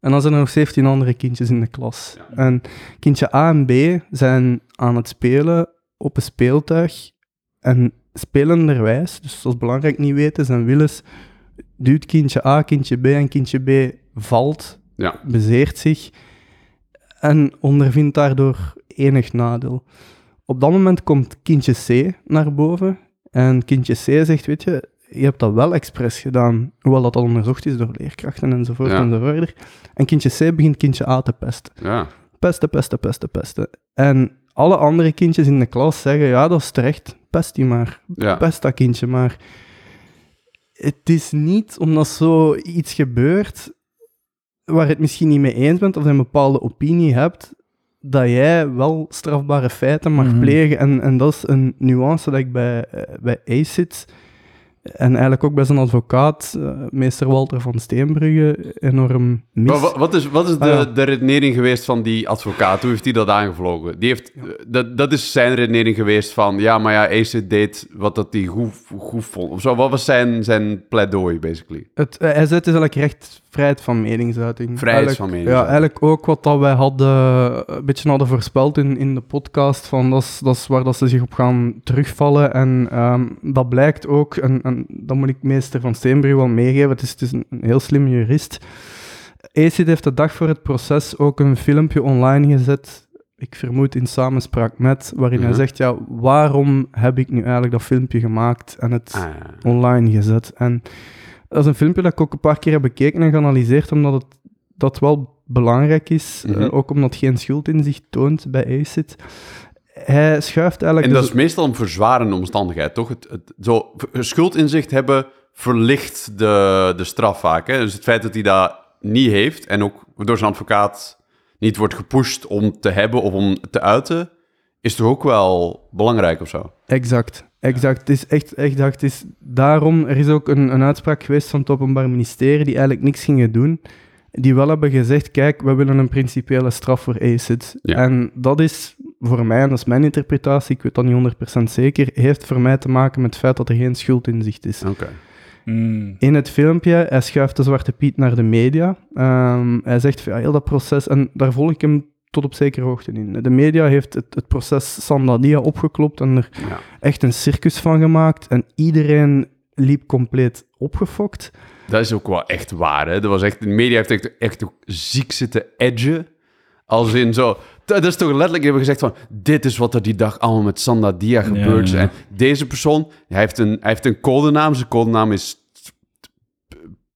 En dan zijn er nog 17 andere kindjes in de klas. En kindje A en B zijn aan het spelen op een speeltuig. En spelenderwijs, dus dat is belangrijk niet weten, zijn Willis duwt kindje A, kindje B en kindje B valt, Ja. bezeert zich en ondervindt daardoor enig nadeel. Op dat moment komt kindje C naar boven en kindje C zegt, weet je, je hebt dat wel expres gedaan, hoewel dat al onderzocht is door leerkrachten enzovoort Ja. enzovoort. En kindje C begint kindje A te pesten. Ja. Pesten, pesten, pesten, pesten. En alle andere kindjes in de klas zeggen, ja, dat is terecht, pest die maar. Ja. Pest dat kindje maar. Het is niet omdat zo iets gebeurt waar je het misschien niet mee eens bent of een bepaalde opinie hebt, dat jij wel strafbare feiten mag Mhm. plegen. En, en dat is een nuance dat ik bij, eh, bij ACID en eigenlijk ook bij zijn advocaat, eh, meester Walter van Steenbrugge, enorm mis. Maar wa- wat is, wat is de, Ah, ja. de redenering geweest van die advocaat? Hoe heeft hij dat aangevlogen? Die heeft, eh, dat, dat is zijn redenering geweest van... Ja, maar ja, ACID deed wat dat hij goed, goed vond. Of zo. Wat was zijn, zijn pleidooi, basically? Het, eh, hij zet dus eigenlijk recht vrijheid van meningsuiting. Vrijheid van meningsuiting. Ja, eigenlijk ook wat dat wij hadden, een beetje hadden voorspeld in, in de podcast, van dat is, dat is waar dat ze zich op gaan terugvallen. En ehm, dat blijkt ook, en, en dat moet ik meester van Steenbrugge wel meegeven, het is, het is een, heel slim jurist. ACID heeft de dag voor het proces ook een filmpje online gezet, ik vermoed in samenspraak met, waarin hij Mhm. zegt, ja, waarom heb ik nu eigenlijk dat filmpje gemaakt en het Ah, ja. online gezet. En dat is een filmpje dat ik ook een paar keer heb bekeken en geanalyseerd, omdat het dat wel belangrijk is, Mhm. eh, ook omdat het geen schuldinzicht toont bij ACID. Hij schuift eigenlijk... En dat dus- is meestal een verzwarende omstandigheid, toch? Het, het, zo, schuldinzicht hebben verlicht de, de straf vaak. Hè? Dus het feit dat hij dat niet heeft en ook door zijn advocaat niet wordt gepusht om te hebben of om te uiten, is toch ook wel belangrijk of zo? Exact, exact. Het is echt, echt dat het is daarom, er is ook een, een uitspraak geweest van het Openbaar Ministerie die eigenlijk niks gingen doen, die wel hebben gezegd, kijk, we willen een principiële straf voor ACID. Ja. En dat is voor mij, en dat is mijn interpretatie, ik weet dat niet 100% zeker, heeft voor mij te maken met het feit dat er geen schuldinzicht is. Oké. Mm. In het filmpje, hij schuift de Zwarte Piet naar de media. Ehm, hij zegt van ja, heel dat proces, en daar volg ik hem tot op zekere hoogte in. De media heeft het, het proces Sandadia opgeklopt en er Ja. echt een circus van gemaakt. En iedereen liep compleet opgefokt. Dat is ook wel echt waar, hè? Dat was echt, de media heeft echt, echt ook ziek zitten edgen. Als in zo... Dat is toch letterlijk, hebben gezegd van... Dit is wat er die dag allemaal met Sanda Dia gebeurd is. ja. En deze persoon, hij heeft een, hij heeft een codenaam. Zijn codenaam is...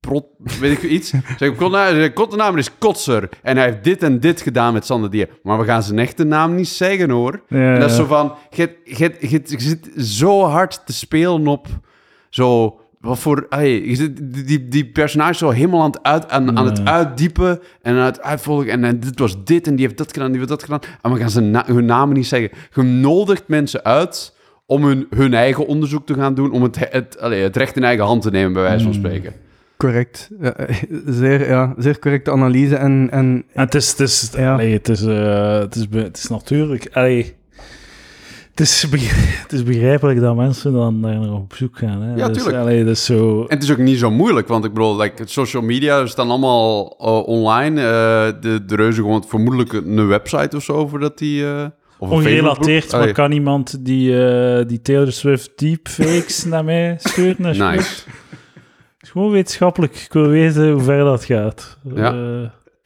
Prot, weet ik iets. Zijn codenaam, zijn codenaam is Kotser. En hij heeft dit en dit gedaan met Sanda Dia. Maar we gaan zijn echte naam niet zeggen, hoor. Ja, En dat is zo van, je zit zo hard te spelen op zo, wat voor, hey, je zit die, die, die personage zo helemaal aan het, uit, aan, aan het uitdiepen en aan het uitvolgen en, en dit was dit en die heeft dat gedaan, die heeft dat gedaan. En we gaan ze na- hun namen niet zeggen. Je nodigt mensen uit om hun, hun eigen onderzoek te gaan doen, om het, het, allee, het recht in eigen hand te nemen, bij wijze van Mm. spreken. Correct. Ja, eh, zeer, ja, zeer correcte analyse. En, en En het is, het is, Ja. allee, het is, eh, het is, het is natuurlijk... Allee, is, het is begrijpelijk dat mensen dan daar nog op zoek gaan. Hè? Ja, dus, tuurlijk. allee, is zo... En het is ook niet zo moeilijk, want ik bedoel, like, social media staan allemaal eh, online. Eh, de, de reuzen gewoon vermoedelijk een website of zo, voordat die... of een Ongerelateerd, maar kan iemand die, eh, die Taylor Swift deepfakes naar mij sturen? Nice. Het is gewoon wetenschappelijk. Ik wil weten hoe ver dat gaat. Ja.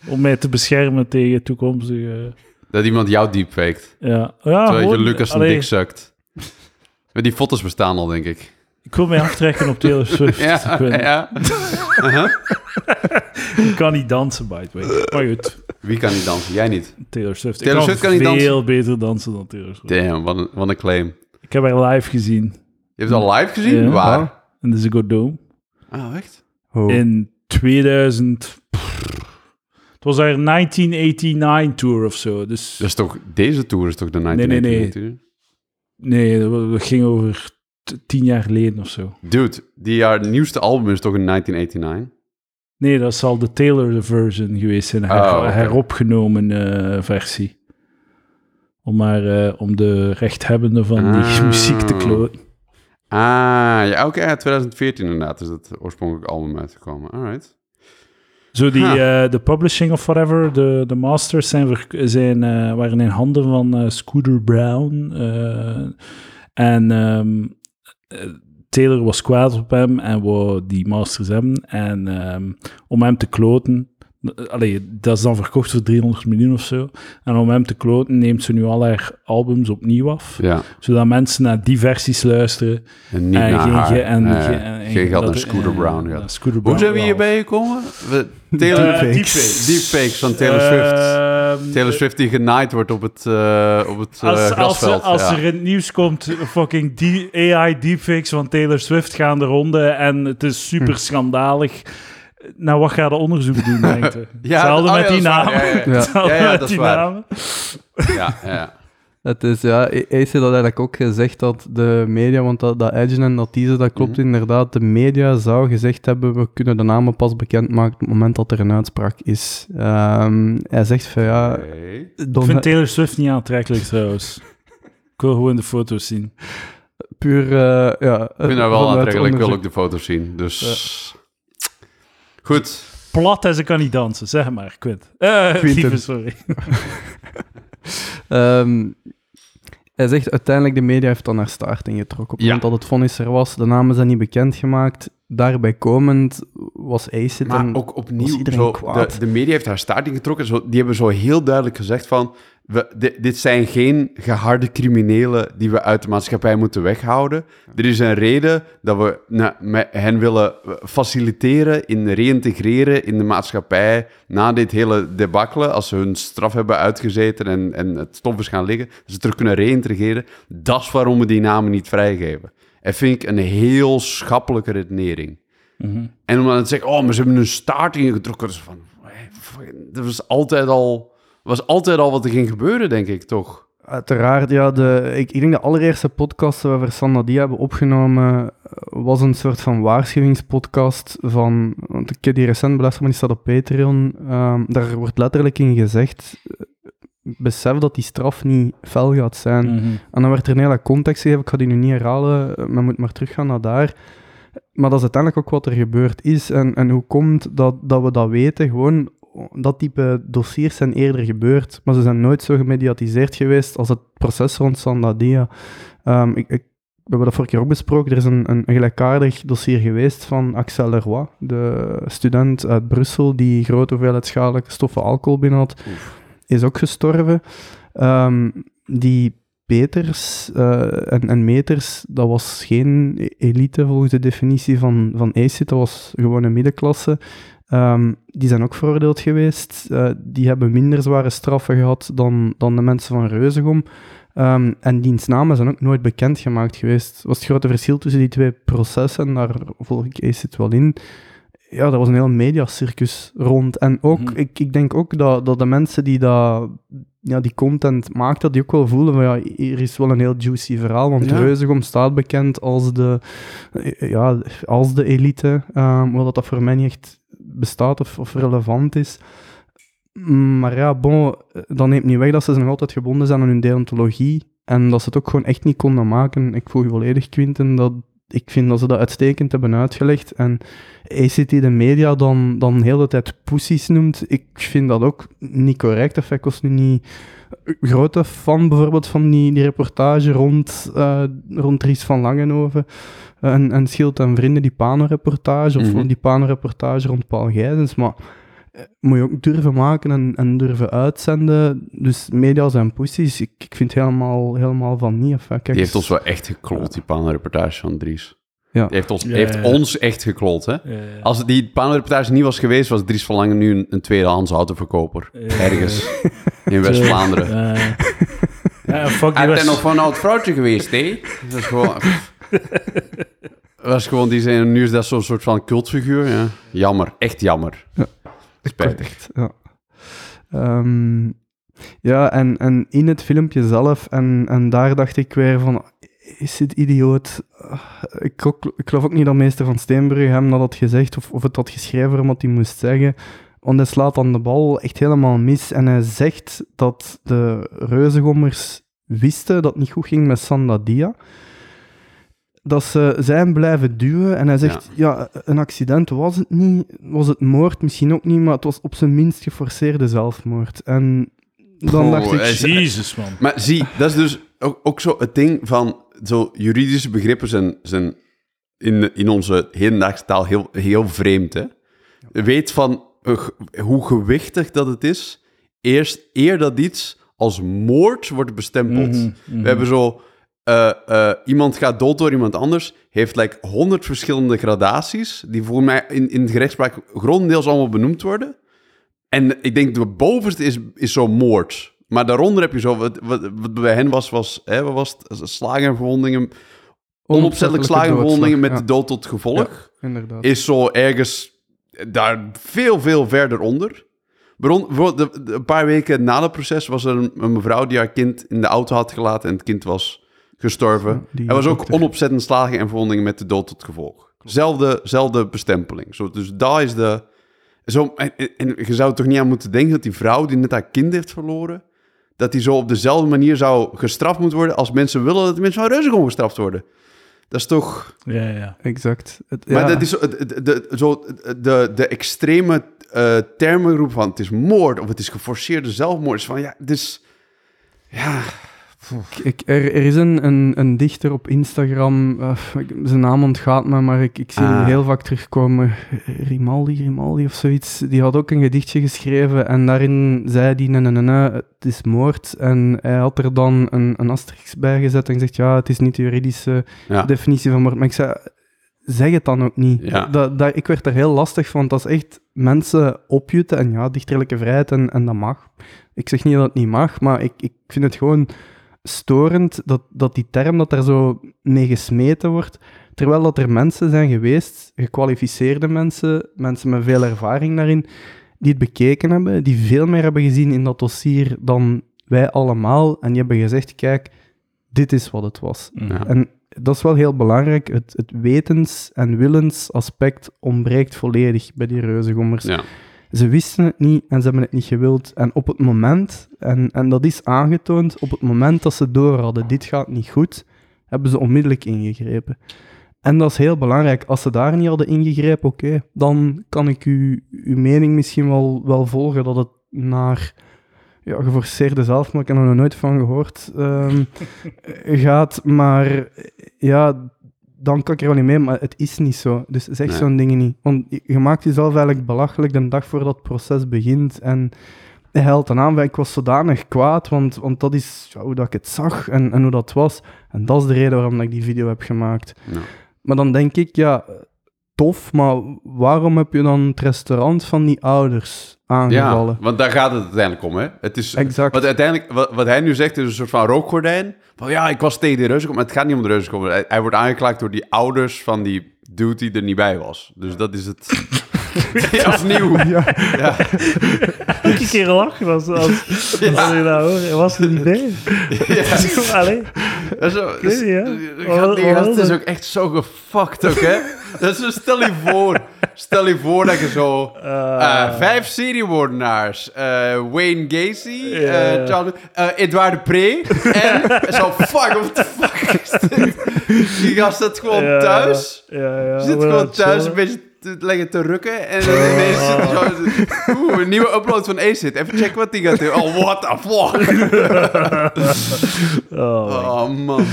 Om mij te beschermen tegen toekomstige... Dat iemand jou deepfaked. Ja, ja Terwijl je gewoon, Lucas een dik. Maar die foto's bestaan al, denk ik. Ik wil mij aftrekken op Taylor Swift. Ja, ja. Uh-huh. ik kan niet dansen, by the way. Maar goed, Wie kan niet dansen? Jij niet. Taylor Swift. Taylor ik Swift kan, kan niet dansen? veel beter dansen dan Taylor Swift. Damn, wat een, wat een claim. Ik heb haar live gezien Je hebt het al live gezien? Ja. Waar? in de Ziggo Dome. Ah, echt? Oh. In 2000... Het was haar 1989 tour of zo. Dus Dat is toch, deze tour is toch de nee, nee. 1989 nee, dat dat ging over tien jaar geleden of zo. Dude, die haar nieuwste album is toch in 1989? Nee, dat zal de Taylor version geweest zijn. Oh, oké. heropgenomen eh, versie. Om maar eh, om de rechthebbenden van die Ah. muziek te kloten. Ah, ja, oké, ja, 2014 inderdaad is het oorspronkelijke album uitgekomen. Alright. Zo die, Huh. eh, de publishing of whatever, de, de masters zijn, zijn, eh, waren in handen van eh, Scooter Brown. en ehm, eh, Taylor was kwaad op hem en wou die masters hebben. En ehm, om hem te kloten, allee, dat is dan verkocht voor 300 miljoen of zo. En om hem te kloten neemt ze nu al haar albums opnieuw af. Ja, Zodat mensen naar die versies luisteren. en niet en naar geen, haar. ge- en, Eh, ge- en- geen geld dat- naar Scooter eh, Brown. Ja. Scooter Brown. Hoe zijn we hierbij gekomen? We, Taylor, Eh, Deepfakes. deepfakes. van Taylor Swift. Ehm, Taylor Swift die genaaid wordt op het, eh, op het eh, Als, als, er, grasveld. als ja. er in het nieuws komt, fucking die AI deepfakes van Taylor Swift gaan de ronde en het is super schandalig. Nou, wat gaat de onderzoek doen, denk je? Ja, Hetzelfde oh met ja, die namen. Ja, ja, ja. Ja. Hetzelfde Ja, ja, met dat is die waar. namen. ja, ja. Het is, ja, heeft dat eigenlijk ook gezegd dat de media, want dat, dat Edge en dat teaser, dat klopt Mhm. inderdaad. De media zou gezegd hebben, we kunnen de namen pas bekendmaken op het moment dat er een uitspraak is. Ehm, hij zegt van ja... Ik vind Taylor Swift niet aantrekkelijk trouwens. Ik wil gewoon de foto's zien. puur, eh, ja... Ik vind haar wel aantrekkelijk, ik wil ook de foto's zien. Dus... Goed. Plat en ze kan niet dansen, zeg maar, Quint. Eh, Quinten. Lieve, sorry. Ehm, hij zegt uiteindelijk de media heeft dan haar staart ingetrokken. Op het Ja. moment dat het vonnis er was, de namen zijn niet bekendgemaakt. Daarbij komend was Acid Maar en ook was opnieuw, iedereen zo, kwaad. de, de media heeft haar staart ingetrokken. Zo, die hebben zo heel duidelijk gezegd van... We, dit zijn geen geharde criminelen die we uit de maatschappij moeten weghouden. Er is een reden dat we met hen willen faciliteren in reïntegreren in de maatschappij na dit hele debakkelen. Als ze hun straf hebben uitgezeten en, en het stof is gaan liggen, dat ze terug kunnen reïntegreren. Dat is waarom we die namen niet vrijgeven. En vind ik een heel schappelijke redenering. Mhm. En om dan te zeggen, oh, maar ze hebben een staart ingetrokken. Van, dat was altijd al, was altijd al wat er ging gebeuren, denk ik, toch? Uiteraard, ja. De, ik, ik denk de allereerste podcast waar we Sanna die hebben opgenomen, eh, was een soort van waarschuwingspodcast van... Want ik heb die recent beluisterd, maar die staat op Patreon. Ehm, daar wordt letterlijk in gezegd... eh, Besef dat die straf niet fel gaat zijn. Mhm. En dan werd er een hele context gegeven. Ik ga die nu niet herhalen, eh, maar moet maar teruggaan naar daar. Maar dat is uiteindelijk ook wat er gebeurd is. En, en hoe komt dat, dat we dat weten? Gewoon, dat type dossiers zijn eerder gebeurd, maar ze zijn nooit zo gemediatiseerd geweest als het proces rond Sandadia. Ehm ik, ik, we hebben dat vorige keer ook besproken. Er is een, een, gelijkaardig dossier geweest van Axel Leroy, de student uit Brussel die grote hoeveelheid schadelijke stoffen alcohol binnen had, is ook gestorven. Ehm, die Peters eh, en, en Meters, dat was geen e- elite volgens de definitie van, van ACID, dat was gewoon een middenklasse. Ehm, die zijn ook veroordeeld geweest. Eh, die hebben minder zware straffen gehad dan, dan de mensen van Reuzegom. Ehm, en diens namen zijn ook nooit bekendgemaakt geweest. Dat was het grote verschil tussen die twee processen, daar volg ik ACID wel in. Ja, dat was een heel mediacircus rond. En ook, Mhm. ik, ik denk ook dat, dat de mensen die dat ja, die content maakt, dat die ook wel voelen van ja, hier is wel een heel juicy verhaal, want Ja. Reuzegom staat bekend als de, ja, als de elite, ehm wat dat voor mij niet echt bestaat of, of relevant is. Mm, Maar ja, bon, eh, dat neemt niet weg dat ze nog altijd gebonden zijn aan hun deontologie. En dat ze het ook gewoon echt niet konden maken. Ik voel je volledig, Quinten, dat ik vind dat ze dat uitstekend hebben uitgelegd. En ACT de media dan, dan de hele tijd poesies noemt, ik vind dat ook niet correct. Of ik was nu niet grote fan bijvoorbeeld van die, die reportage rond, eh rond Dries van Langenhoven. Eh, en, en Schild en Vrienden, die Pano-reportage, of Mhm. die Pano-reportage rond Paul Gijsens. Maar eh, moet je ook durven maken en, en durven uitzenden. Dus media zijn poesies, ik, ik vind helemaal, helemaal van niet. Of, kijk, Die heeft ons wel echt gekloot, die panelreportage van Dries. Ja. Die heeft, ons, Ja, heeft ja. ons echt gekloot, hè? Ja, Als die panelreportage niet was geweest, was Dries van Langen nu een, een tweedehands autoverkoper. Ja. Ergens in West-Vlaanderen. Ja, ja, fuck, die Hij was... is nog van een oud vrouwtje geweest, hè? Dat is gewoon... was gewoon, die zijn, nu is dat zo'n soort van cultfiguur, ja. Jammer, echt jammer. Ja. Spijtig. Ja. Ehm, ja, en, en in het filmpje zelf, en, en daar dacht ik weer van, is dit idioot? Ah, Ik, ook- ik geloof ook niet dat meester van Steenbrugge hem dat had gezegd, of, of het had geschreven omdat hij moest zeggen. Want hij slaat dan de bal echt helemaal mis. En hij zegt dat de reuzengommers wisten dat het niet goed ging met Sandadia. Dat ze zijn blijven duwen. En hij zegt, ja. een accident was het niet. Was het moord? Misschien ook niet, maar het was op zijn minst geforceerde zelfmoord. En dan Oh, dacht ik... Jezus, man. Maar zie, dat is dus ook, ook zo het ding van... Zo juridische begrippen zijn, zijn in, in onze hedendaagse taal heel, heel vreemd, hè? Weet van eh, hoe gewichtig dat het is, eerst eer dat iets als moord wordt bestempeld. Mhm, mhm. We hebben zo... eh, eh, iemand gaat dood door iemand anders, heeft like honderd verschillende gradaties, die voor mij in, in de gerechtspraak grotendeels allemaal benoemd worden. En ik denk de bovenste is, is zo moord. Maar daaronder heb je zo, wat, wat, wat bij hen was, was, hè, wat was het? Slagen en verwondingen, onopzettelijk slagen en verwondingen met ja, de dood tot gevolg inderdaad. is zo ergens daar veel, veel verder onder. Een paar weken na het proces was er een, een mevrouw die haar kind in de auto had gelaten en het kind was gestorven. Die er was ook onopzettend slagen en verwondingen met de dood tot gevolg. Zelfde, zelfde bestempeling. Zo, dus daar is de... Zo, en, en- en je zou er toch niet aan moeten denken dat die vrouw die net haar kind heeft verloren, dat die zo op dezelfde manier zou gestraft moeten worden als mensen willen dat de mensen van Reuzegom gestraft worden. Dat is toch... Ja, ja. Exact. Het, Maar ja, dat is zo, de, de, zo de, de extreme eh termengroep van het is moord of het is geforceerde zelfmoord. Is van ja, het is. Ja, ik, er, er is een, een, een dichter op Instagram, eh, zijn naam ontgaat me, maar ik, ik zie hem Ah. heel vaak terugkomen. Rimaldi, Rimaldi of zoiets. Die had ook een gedichtje geschreven en daarin zei hij, nee, nee, nee, nee, het is moord. En hij had er dan een, een asterisk bij gezet en gezegd, ja, het is niet de juridische ja. definitie van moord. Maar ik zei, zeg het dan ook niet. Ja. Dat, dat, ik werd er heel lastig van, want dat is echt mensen opjutten. En ja, dichterlijke vrijheid en, en dat mag. Ik zeg niet dat het niet mag, maar ik, ik vind het gewoon storend dat, dat die term dat er zo mee gesmeten wordt, terwijl dat er mensen zijn geweest, gekwalificeerde mensen, mensen met veel ervaring daarin, die het bekeken hebben, die veel meer hebben gezien in dat dossier dan wij allemaal, en die hebben gezegd, kijk, dit is wat het was. Ja. En dat is wel heel belangrijk. Het, het wetens- en willensaspect ontbreekt volledig bij die reuzengommers. ja. Ze wisten het niet en ze hebben het niet gewild. En op het moment, en, en dat is aangetoond, op het moment dat ze door hadden, dit gaat niet goed, hebben ze onmiddellijk ingegrepen. En dat is heel belangrijk. Als ze daar niet hadden ingegrepen, oké, dan kan ik u, uw mening misschien wel, wel volgen dat het naar ja, geforceerde zelfmoord, ik heb er nog nooit van gehoord, ehm, gaat. Maar ja, dan kan ik er wel niet mee, maar het is niet zo. Dus zeg Nee. zo'n dingen niet. Want je- maakt jezelf eigenlijk belachelijk de dag voordat het proces begint. En hij haalt dan aan, ik was zodanig kwaad, want, want dat is ja, hoe dat ik het zag en, en hoe dat was. En dat is de reden waarom dat ik die video heb gemaakt. Ja. Maar dan denk ik, ja, tof, maar waarom heb je dan het restaurant van die ouders aangevallen? Ja, want daar gaat het uiteindelijk om, hè? Het is, Exact. wat, uiteindelijk, wat, wat hij nu zegt is een soort van rookgordijn. Van ja, ik was tegen de reuzenkom, maar het gaat niet om de reuzenkom. Hij, hij wordt aangeklaagd door die ouders van die dude die er niet bij was. Dus dat is het. ja, opnieuw. Ja. Ja. Elke keer lachen als, als, als je dat hoort. Was er niet bij. Ja. Allee. Zo, weet niet, ja. die gast- die is dat? ook echt zo gefucked ook, hè? Dat is zo, stel je voor. Stel je voor dat je zo... eh, vijf seriemoordenaars. eh, Wayne Gacy. eh Ja. John, eh, Edouard de Pre. en zo, fuck, what the fuck is dit? Die gast zit gewoon Ja, thuis. Ja, ja. zit maar gewoon dat thuis een beetje te leggen te rukken. En dan ineens zo... Oeh, een nieuwe upload van Acid. Even checken wat die gaat doen. Oh, what the fuck? Oh, Oh, man.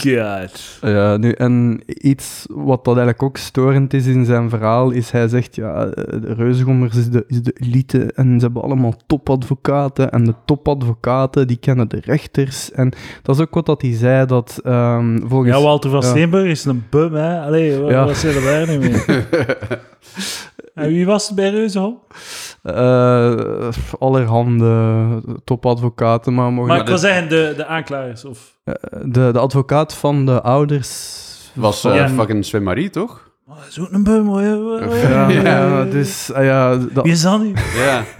God. Ja, nu, en iets wat dat eigenlijk ook storend is in zijn verhaal, is hij zegt, ja, de Reuzegommers is de, is de elite en ze hebben allemaal topadvocaten en de topadvocaten, die kennen de rechters. En dat is ook wat dat hij zei, dat ehm, volgens... Ja, Walter van ja. Steenburg is een bum, hè. Allee, wat, Ja. wat er daar nu mee? en wie was het bij Reuzenhol? Eh, allerhande topadvocaten, maar mogen Maar ik wil zeggen, de, de aanklagers, of... de, de advocaat van de ouders... Was eh, Ja. fucking Sven Marie, toch? Oh, dat is ook een bum, hoor. Ja, Ja. ja, dus ja, dat, Wie is dat nu? Ja.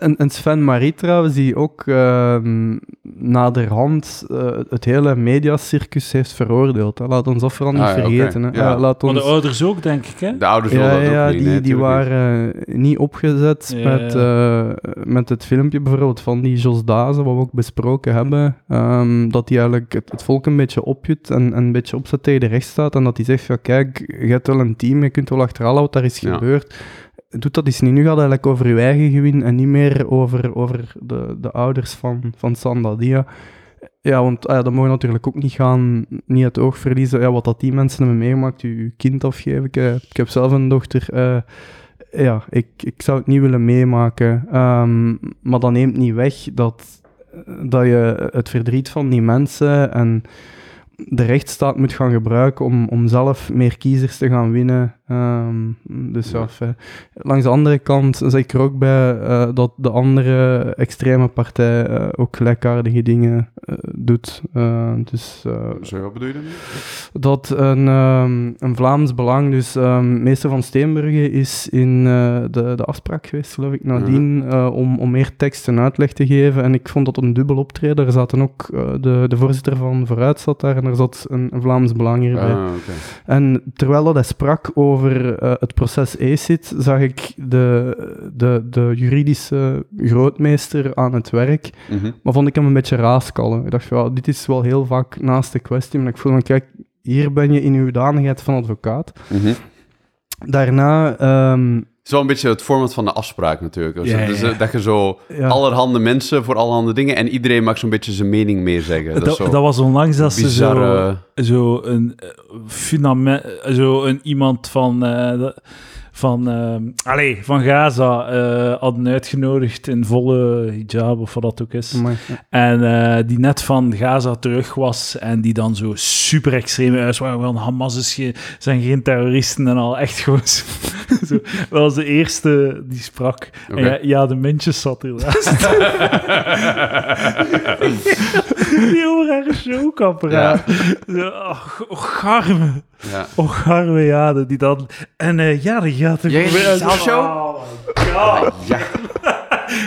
En, en Sven Marie trouwens, die ook ehm naderhand eh, het hele mediacircus heeft veroordeeld. Hè. Laat ons dat vooral niet Ah, ja, vergeten. Hè. Ja. Ja, laat Maar ons... de ouders ook, denk ik, hè? De ouders Ja, ja, ook niet. die, nee, die waren eh, niet opgezet Ja, met, eh, met het filmpje bijvoorbeeld van die Jos Dazen, wat we ook besproken hebben. ehm, dat hij eigenlijk het, het volk een beetje opjut en, en een beetje opzet tegen de rechtsstaat. En dat hij zegt, ja kijk, je hebt wel een team, je kunt wel achterhalen wat daar is Ja. gebeurd. Doe dat eens niet. Nu gaat het eigenlijk over je eigen gewin en niet meer over, over de, de ouders van, van Sandadia. Ja, want ah ja, dat mogen natuurlijk ook niet gaan, niet het oog verliezen. Ja, wat dat die mensen hebben meegemaakt, je kind afgeven. Ik, eh, ik heb zelf een dochter. eh, ja, ik, ik zou het niet willen meemaken. Ehm, maar dat neemt niet weg dat, dat je het verdriet van die mensen en de rechtsstaat moet gaan gebruiken om, om zelf meer kiezers te gaan winnen. Ehm, dus ja, Ja. fijn. langs de andere kant zeg ik er ook bij eh, dat de andere extreme partij eh, ook gelijkaardige dingen eh, doet. Eh, dus eh, wat bedoel je daarmee? dat een, ehm, een Vlaams belang, dus ehm, meester van Steenburgen is in eh, de, de afspraak geweest, geloof ik, nadien, eh, om, om meer tekst en uitleg te geven. En ik vond dat een dubbel optreden. Er zaten ook, eh, de, de voorzitter van Vooruit zat daar en er zat een, een Vlaams belang hierbij. Ah. En terwijl dat hij sprak over eh, het proces ACID, zag ik de, de, de juridische grootmeester aan het werk. Mhm. Maar vond ik hem een beetje raaskallen. Ik dacht, ja, dit is wel heel vaak naast de kwestie. Maar ik voelde kijk, hier ben je in uw hoedanigheid van advocaat. Mhm. Daarna, ehm, is wel een beetje het format van de afspraak natuurlijk. Dus, Ja, ja, dus, ja. eh, dat je zo allerhande mensen voor allerhande dingen en iedereen mag zo'n beetje zijn mening meezeggen. Dat, Dat, zo dat was onlangs dat ze zo, zo een eh, fundament, zo een iemand van, eh, van, ehm, allee, van Gaza eh, hadden uitgenodigd in volle hijab of wat dat ook is. amai, ja. En eh, die net van Gaza terug was en die dan zo super extreme uitspraken van Hamas is zijn geen terroristen en al echt gewoon zo, zo. Dat was de eerste die sprak. En ja, ja, de mensjes zat die heel rare showkapperaat. Zo, Och, Ja. och, arme jade, die dan... En eh, ja, die gaat er de zaalshow? Oh my god. Ja.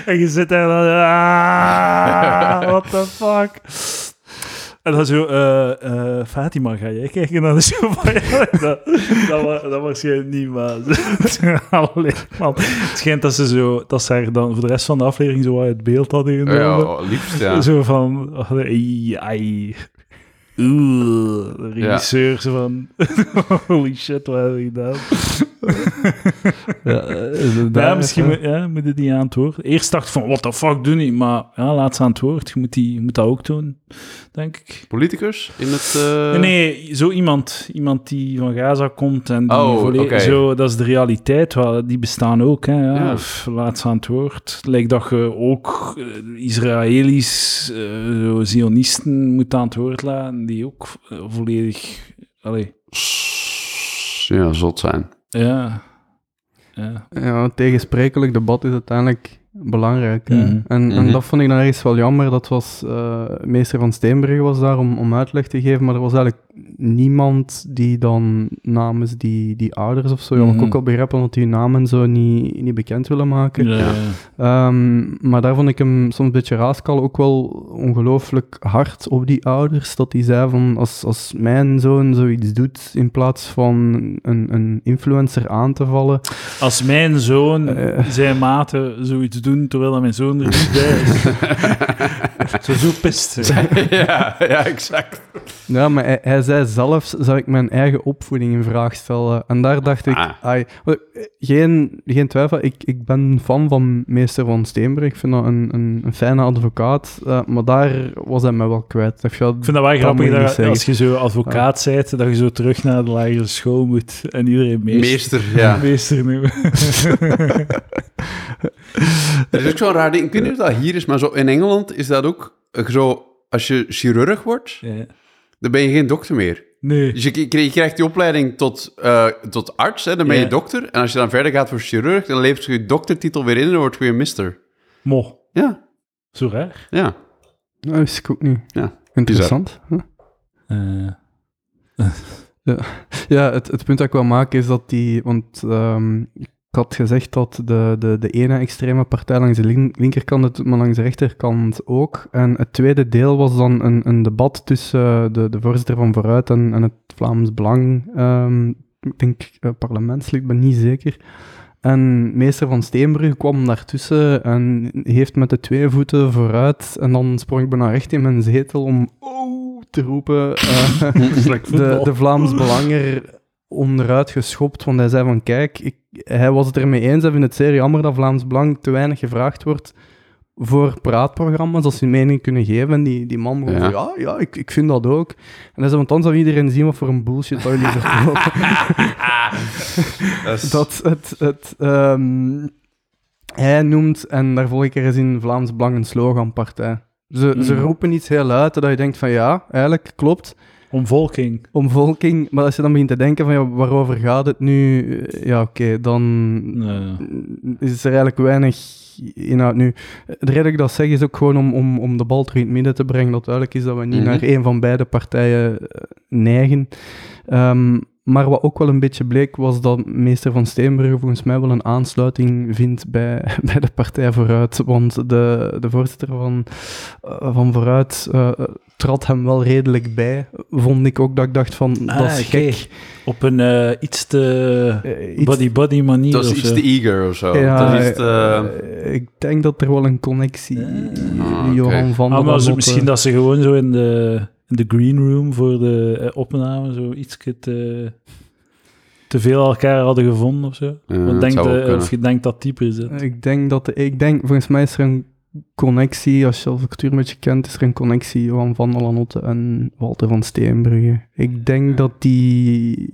En je zit daar dan... Ah, what the fuck? En dan zo... eh eh Fatima, ga jij kijken naar de show van dat, dat, wa- dat waarschijnlijk niet, maar... Allee, man. Het schijnt dat ze zo... Dat ze haar dan voor de rest van de aflevering zo uit beeld hadden Ja, genomen. oh, liefst, ja. Zo van... ai, ai. Oeh, de regisseur zo van... Holy shit, wat heb je gedaan? Ja, Ja, misschien moet, ja, moet je die aan het woord. Eerst dacht ik van, what the fuck, doe niet. Maar ja, laat ze aan het woord. Je moet, die, je moet dat ook doen, denk ik. Politicus in het... eh, Nee, nee, zo iemand. Iemand die van Gaza komt en die Oh, oké. zo, dat is de realiteit. Wel, die bestaan ook, hè. Ja. Ja. Of laat ze aan het woord. Lijkt dat je ook eh, Israëli's, zo Zionisten moet aan het woord laten, die ook eh, volledig... Allee, Ja, zot zijn. ja... Ja. Ja, een tegensprekelijk debat is uiteindelijk belangrijk. Mhm. En, en Mhm. dat vond ik dan ergens wel jammer. Dat was, eh, meester van Steenbrugge was daar om, om uitleg te geven, maar er was eigenlijk niemand die dan namens die, die ouders of zo, ja, wat ik Mhm. ook al begreep, omdat die namen zo niet, niet bekend willen maken. Ja. Ehm, maar daar vond ik hem soms een beetje raaskal ook wel ongelooflijk hard op die ouders. Dat hij zei van, als, als mijn zoon zoiets doet, in plaats van een, een influencer aan te vallen, Als mijn zoon Eh. zijn maten zoiets doen, terwijl mijn zoon er niet bij is. zo zo pist. ja, ja, exact. Ja, maar hij, hij zei zelfs, zou ik mijn eigen opvoeding in vraag stellen. En daar dacht ik, Ah. ai, geen, geen twijfel, ik, ik ben fan van meester van Steenbrug. Ik vind dat een, een, een fijne advocaat, eh, maar daar was hij mij wel kwijt. Ik vind Ik vind dat wel grappig dat, als je zo advocaat bent, dat je zo terug naar de lagere school moet en iedereen meester, Meester, ja. meester is ook zo'n raar ding. Ik weet niet of dat hier is, maar zo in Engeland is dat ook eh, zo... Als je chirurg wordt, Ja. Dan ben je geen dokter meer. Nee. Dus je, je krijgt die opleiding tot, eh, tot arts, hè, dan ben je Ja. dokter. En als je dan verder gaat voor chirurg, dan levert je je doktertitel weer in en dan word je weer mister. Mo, Ja, zo raar. ja. Dat wist ik ook niet. Ja, Interessant. Eh, Ja, het, het punt dat ik wil maken is dat die... Want ehm, ik had gezegd dat de, de, de ene extreme partij langs de lin- linkerkant het maar langs de rechterkant ook. En het tweede deel was dan een, een debat tussen eh, de, de voorzitter van Vooruit en, en het Vlaams Belang. ehm, ik denk eh, parlementslid, ik ben niet zeker. En meester van Steenbrugge kwam daartussen en heeft met de twee voeten vooruit. En dan sprong ik bijna recht in mijn zetel om oh te roepen. eh, de, de Vlaams Belanger onderuit geschopt, want hij zei van kijk, ik, hij was het ermee eens, hij vindt het zeer jammer dat Vlaams Belang te weinig gevraagd wordt voor praatprogramma's, als ze mening kunnen geven. En die, die man begon Ja. van, ja, ja ik, ik vind dat ook. En hij zei, want dan zou iedereen zien wat voor een bullshit dat jullie verkopen. Dat is- dat het... het ehm, hij noemt, en daar volg ik er eens in Vlaams Belang een sloganpartij. Ze, ze Mm. roepen iets heel luid, dat je denkt van ja, eigenlijk klopt Omvolking. omvolking. Maar als je dan begint te denken van ja, waarover gaat het nu? Ja, oké, dan Nee. is er eigenlijk weinig inhoud. Nu, de reden dat ik dat zeg is ook gewoon om, om, om de bal terug in het midden te brengen, dat duidelijk is dat we niet Mhm. naar een van beide partijen eh, neigen. Ehm, maar wat ook wel een beetje bleek, was dat meester van Steenbrugge volgens mij wel een aansluiting vindt bij, bij de Partij Vooruit. Want de, de voorzitter van, eh, van Vooruit eh, trad hem wel redelijk bij. Vond ik ook dat ik dacht van, Ah, dat is gek. Op een eh, iets te iets- buddy-buddy manier dat is of iets te eager of zo. Ja, dat is te... ik denk dat er wel een connectie Ah, oké. Johan van Ah, der maar misschien dat ze gewoon zo in de, de green room voor de eh, opname zo iets te, te veel elkaar hadden gevonden of zo. Ja, Wat eh, kunnen. of je denkt dat type is het. Ik denk dat, de- ik denk, volgens mij is er een connectie, als je al cultuur een beetje kent, is er een connectie van der Lanotte en Walter van Steenbrugge. Ik denk dat die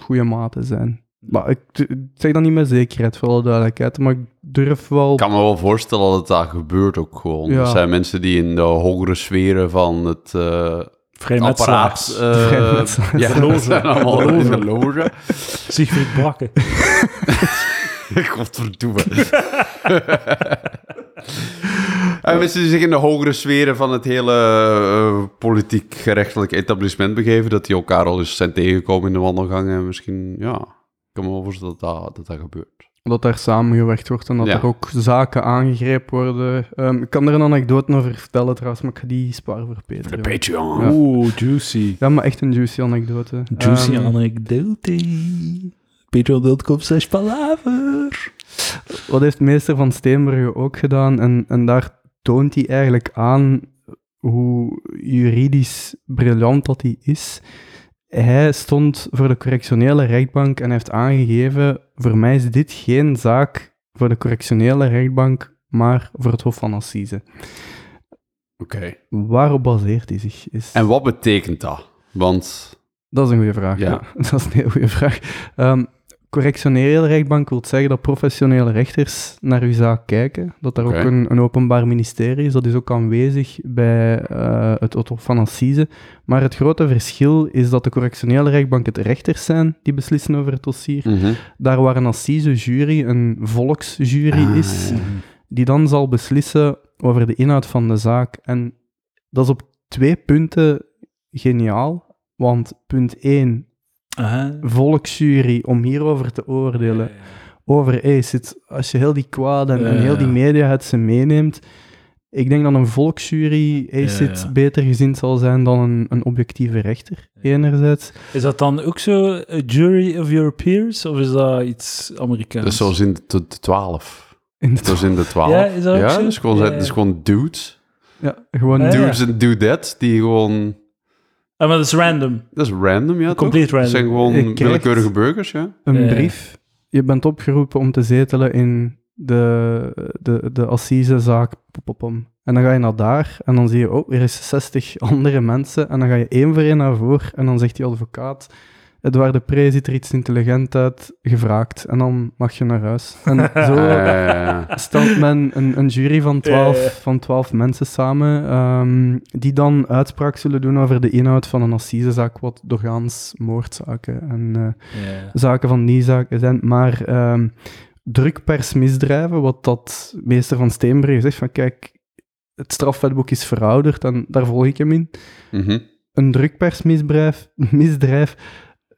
goede maten zijn. Maar ik, ik zeg dat niet met zekerheid, voor alle duidelijkheid, maar ik durf wel... Ik kan me wel voorstellen dat dat gebeurt ook gewoon. Ja. Er zijn mensen die in de hogere sferen van het eh, Vrijmetselaars. apparaat... eh, Vrijmetselaars. ja, De loge. zijn allemaal De in loge. de loge. Siegfried Brakke. Godverdomme. en mensen die zich in de hogere sferen van het hele eh, politiek-gerechtelijk etablissement begeven, dat die elkaar al eens zijn tegengekomen in de wandelgang en misschien, ja, kan me wel voorstellen dat dat, dat, dat gebeurt. Dat daar samengewerkt wordt en dat Ja. er ook zaken aangegrepen worden. Ehm, ik kan er een anekdote over vertellen trouwens, maar ik ga die sparen voor Peter. joh. Patreon. Ja. Oeh, juicy. Ja, maar echt een juicy anekdote. Juicy Ehm, anekdote. Patreon.com slash palaver. Wat heeft meester van Steenbrugge ook gedaan? En, en daar toont hij eigenlijk aan hoe juridisch briljant dat hij is. Hij stond voor de correctionele rechtbank en heeft aangegeven: voor mij is dit geen zaak voor de correctionele rechtbank, maar voor het Hof van Assise. Oké. Waarop baseert hij zich? Is... En wat betekent dat? Want, Dat is een goede vraag. Ja. Ja. dat is een heel goede vraag. Ehm, correctionele rechtbank wil zeggen dat professionele rechters naar uw zaak kijken. Dat daar Oké. ook een, een openbaar ministerie is. Dat is ook aanwezig bij eh, het Hof van Assise. Maar het grote verschil is dat de correctionele rechtbank het rechters zijn die beslissen over het dossier. Mhm. Daar waar een assise jury een volksjury Ah, is, ja. die dan zal beslissen over de inhoud van de zaak. En dat is op twee punten geniaal, want punt 1, Aha. volksjury om hierover te oordelen, over hey, zit, als je heel die kwade en, heel die media het ze meeneemt, ik denk dat een volksjury ACID ja. beter gezind zal zijn dan een, een objectieve rechter, enerzijds. Is dat dan ook zo, a jury of your peers? Of is dat iets Amerikaans? Dus zoals in de, de 12. In de Zoals in de 12. Ja, is dat ook ja, zo? dus gewoon, Ja, dus gewoon dudes. ja, gewoon Ja, Dudes en dudettes die gewoon... Ah, maar dat is random. Dat is random, ja, toch? Complete Dat zijn random. gewoon willekeurige burgers, ja. een Ja. brief. Je bent opgeroepen om te zetelen in de, de, de assisezaak. En dan ga je naar daar en dan zie je, oh, er is 60 andere mensen. En dan ga je één voor één naar voren en dan zegt die advocaat, Edouard de Pre ziet er iets intelligent uit, gevraagd. En dan mag je naar huis. En zo Eh, stelt men een, een jury van Ja, ja. 12, van 12 mensen samen, ehm, die dan uitspraak zullen doen over de inhoud van een assisezaak, wat doorgaans moordzaken en eh, Ja. zaken van die zaken zijn. Maar ehm drukpersmisdrijven, wat dat meester van Steenbergen zegt, van kijk, het strafwetboek is verouderd en daar volg ik hem in. mhm. Een drukpersmisdrijf, misdrijf,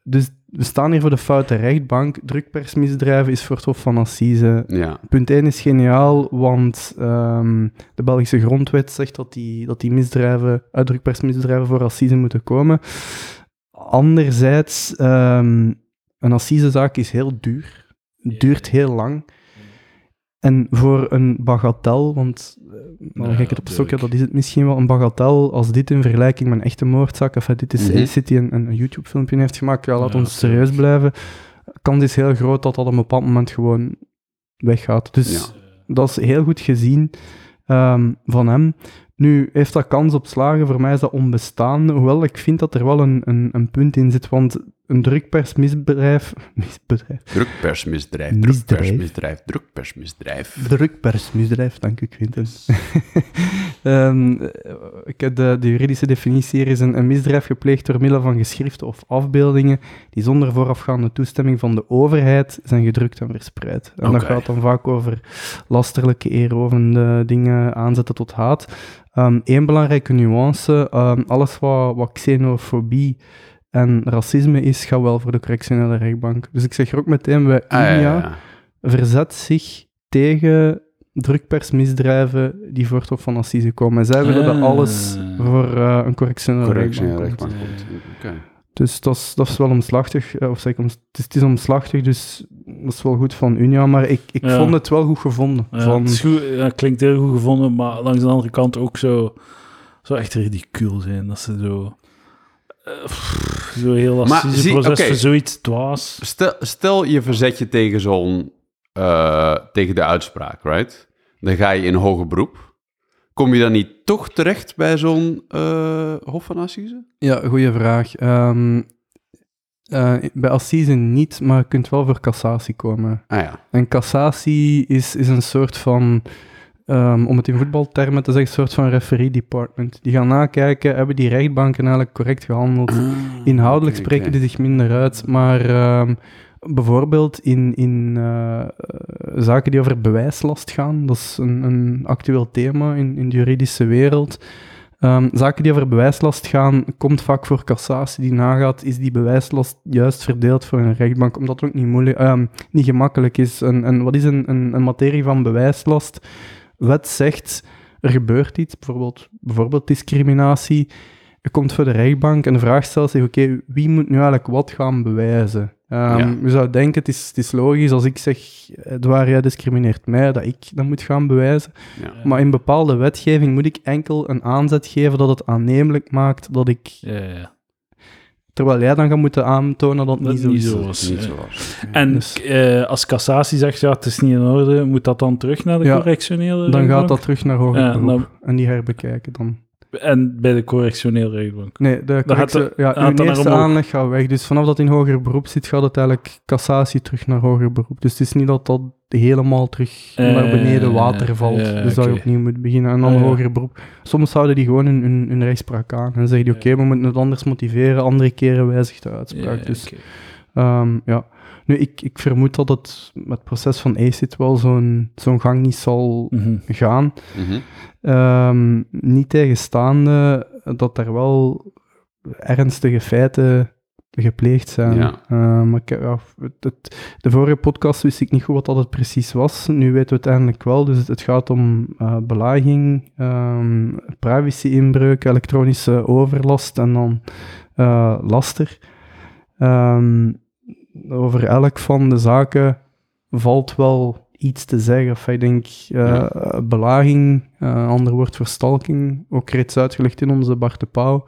dus we staan hier voor de foute rechtbank. Drukpersmisdrijven is voor het Hof van Assise Ja. Punt 1 is geniaal, want ehm, de Belgische grondwet zegt dat die, dat die misdrijven, uitdrukpersmisdrijven voor assise moeten komen. Anderzijds, ehm, een assisezaak is heel duur, duurt heel lang. En voor een bagatel, want dan Ja, ga ik het op stokje, tuurlijk. dat is het misschien wel, een bagatel als dit in vergelijking met een echte moordzaak, of dit is. A-City die een, een YouTube-filmpje heeft gemaakt, ja, laat Ja, ons tuurlijk. serieus blijven. Kans is heel groot dat dat op een bepaald moment gewoon weggaat. Dus Ja. dat is heel goed gezien ehm, van hem. Nu, heeft dat kans op slagen? Voor mij is dat onbestaande. Hoewel ik vind dat er wel een, een, een punt in zit. Want een drukpersmisbedrijf. Misbedrijf. Drukpersmisdrijf, Misdrijf. drukpersmisdrijf, drukpersmisdrijf. Drukpersmisdrijf, dank u, Quinten. Ehm, eh, ik heb de, de juridische definitie hier is een, een misdrijf gepleegd door middel van geschriften of afbeeldingen die zonder voorafgaande toestemming van de overheid zijn gedrukt en verspreid. En dat gaat dan vaak over lasterlijke, eerovende dingen aanzetten tot haat. Eén belangrijke nuance, ehm, alles wat, wat xenofobie en racisme is, gaat wel voor de correctionele rechtbank. Dus ik zeg er ook meteen bij Ah, ja, INIA, ja, ja. verzet zich tegen drukpersmisdrijven die voor het Hof van Assise komen. En zij willen dat Ah. alles voor eh, een correctionele Correctionele rechtbank komt. rechtbank komt. Oké. Dus dat is, dat is wel omslachtig. eh, Of zeg ik, oms- het, is, het is omslachtig, dus dat is wel goed van Unia. Maar ik, ik Ja. vond het wel goed gevonden. Ja, van, het is goed, ja, het klinkt heel goed gevonden, maar langs de andere kant ook zo, zo echt ridicuul zijn. Dat ze zo... zo heel Maar lastig zie- proces oké. voor zoiets dwaas. Stel, stel je verzet je tegen zo'n... eh, tegen de uitspraak, right? Dan ga je in hoger beroep. Kom je dan niet toch terecht bij zo'n eh, Hof van Assise? Ja, goede vraag. Ehm, eh, bij Assise niet, maar je kunt wel voor cassatie komen. Ah ja. En cassatie is, is een soort van, ehm, om het in voetbaltermen te zeggen, een soort van referee department. Die gaan nakijken, hebben die rechtbanken eigenlijk correct gehandeld? Inhoudelijk oké, spreken die zich minder uit, maar ehm, bijvoorbeeld in, in eh, zaken die over bewijslast gaan, dat is een, een actueel thema in, in de juridische wereld. Ehm, zaken die over bewijslast gaan, komt vaak voor cassatie die nagaat, is die bewijslast juist verdeeld voor een rechtbank, omdat het ook niet, moeilijk, niet gemakkelijk is. En, en wat is een, een, een materie van bewijslast? Wet zegt, er gebeurt iets, bijvoorbeeld, bijvoorbeeld discriminatie, je komt voor de rechtbank en de vraag stelt zich, oké, wie moet nu eigenlijk wat gaan bewijzen? Ehm, Ja. Je zou denken, het is, het is logisch als ik zeg, Edouard, jij discrimineert mij, dat ik dat moet gaan bewijzen. Ja. Maar in bepaalde wetgeving moet ik enkel een aanzet geven dat het aannemelijk maakt dat ik, Ja, ja. Terwijl jij dan gaat moeten aantonen dat het Dat niet zo niet is. zo was. Niet ja. zo was. En Dus- eh, als cassatie zegt, ja, het is niet in orde, moet dat dan terug naar de Ja, correctionele Dan rechtbank? gaat dat terug naar hoger Ja, beroep dan- en die herbekijken dan. En bij de correctionele rechtbank. Nee, de correctie, ja, uw eerste aanleg gaat weg. Dus vanaf dat in hoger beroep zit, gaat het eigenlijk cassatie terug naar hoger beroep. Dus het is niet dat dat helemaal terug Eh, naar beneden water valt. ja, dus dat je opnieuw moet beginnen. En dan Ah, hoger beroep. Soms houden die gewoon hun, hun, hun rechtspraak aan. En zeggen die, oké, we moeten het anders motiveren. Andere keren wijzigt de uitspraak. Dus. Ehm, ja. Nu, ik, ik vermoed dat het met het proces van ACID wel zo'n zo'n gang niet zal Mhm. gaan. Mhm. Ehm, niet tegenstaande dat er wel ernstige feiten gepleegd zijn. Ja. Ehm, maar ik, ja, het, het- de vorige podcast wist ik niet goed wat dat het precies was. Nu weten we het eindelijk wel. Dus het, het gaat om eh, belaging, ehm, privacy-inbreuk, elektronische overlast en dan eh, laster. Ehm, over elk van de zaken valt wel iets te zeggen. Of ik denk, eh, belaging, eh ander woord voor stalking, ook reeds uitgelegd in onze Bart de Pauw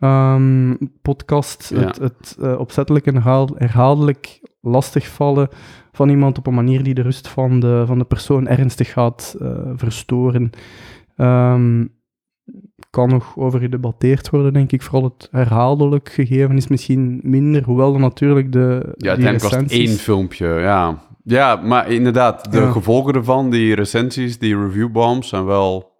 ehm, podcast. Ja. Het, het eh, opzettelijk en herhaal- herhaaldelijk lastigvallen van iemand op een manier die de rust van de, van de persoon ernstig gaat verstoren. Ehm, kan nog over gedebatteerd worden, denk ik. Vooral het herhaaldelijk gegeven is misschien minder, hoewel dan natuurlijk de Ja, uiteindelijk was het één filmpje, ja. Ja, maar inderdaad, de Ja. gevolgen ervan, die recensies, die reviewbombs, zijn wel...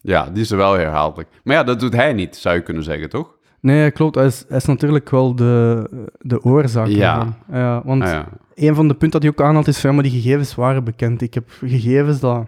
Ja, die zijn wel herhaaldelijk. Maar ja, dat doet hij niet, zou je kunnen zeggen, toch? Nee, klopt. Hij is, hij is natuurlijk wel de, de oorzaak Ja. Ja, want Ah, ja. een van de punten dat hij ook aanhaalt is van, maar die gegevens waren bekend. Ik heb gegevens dat...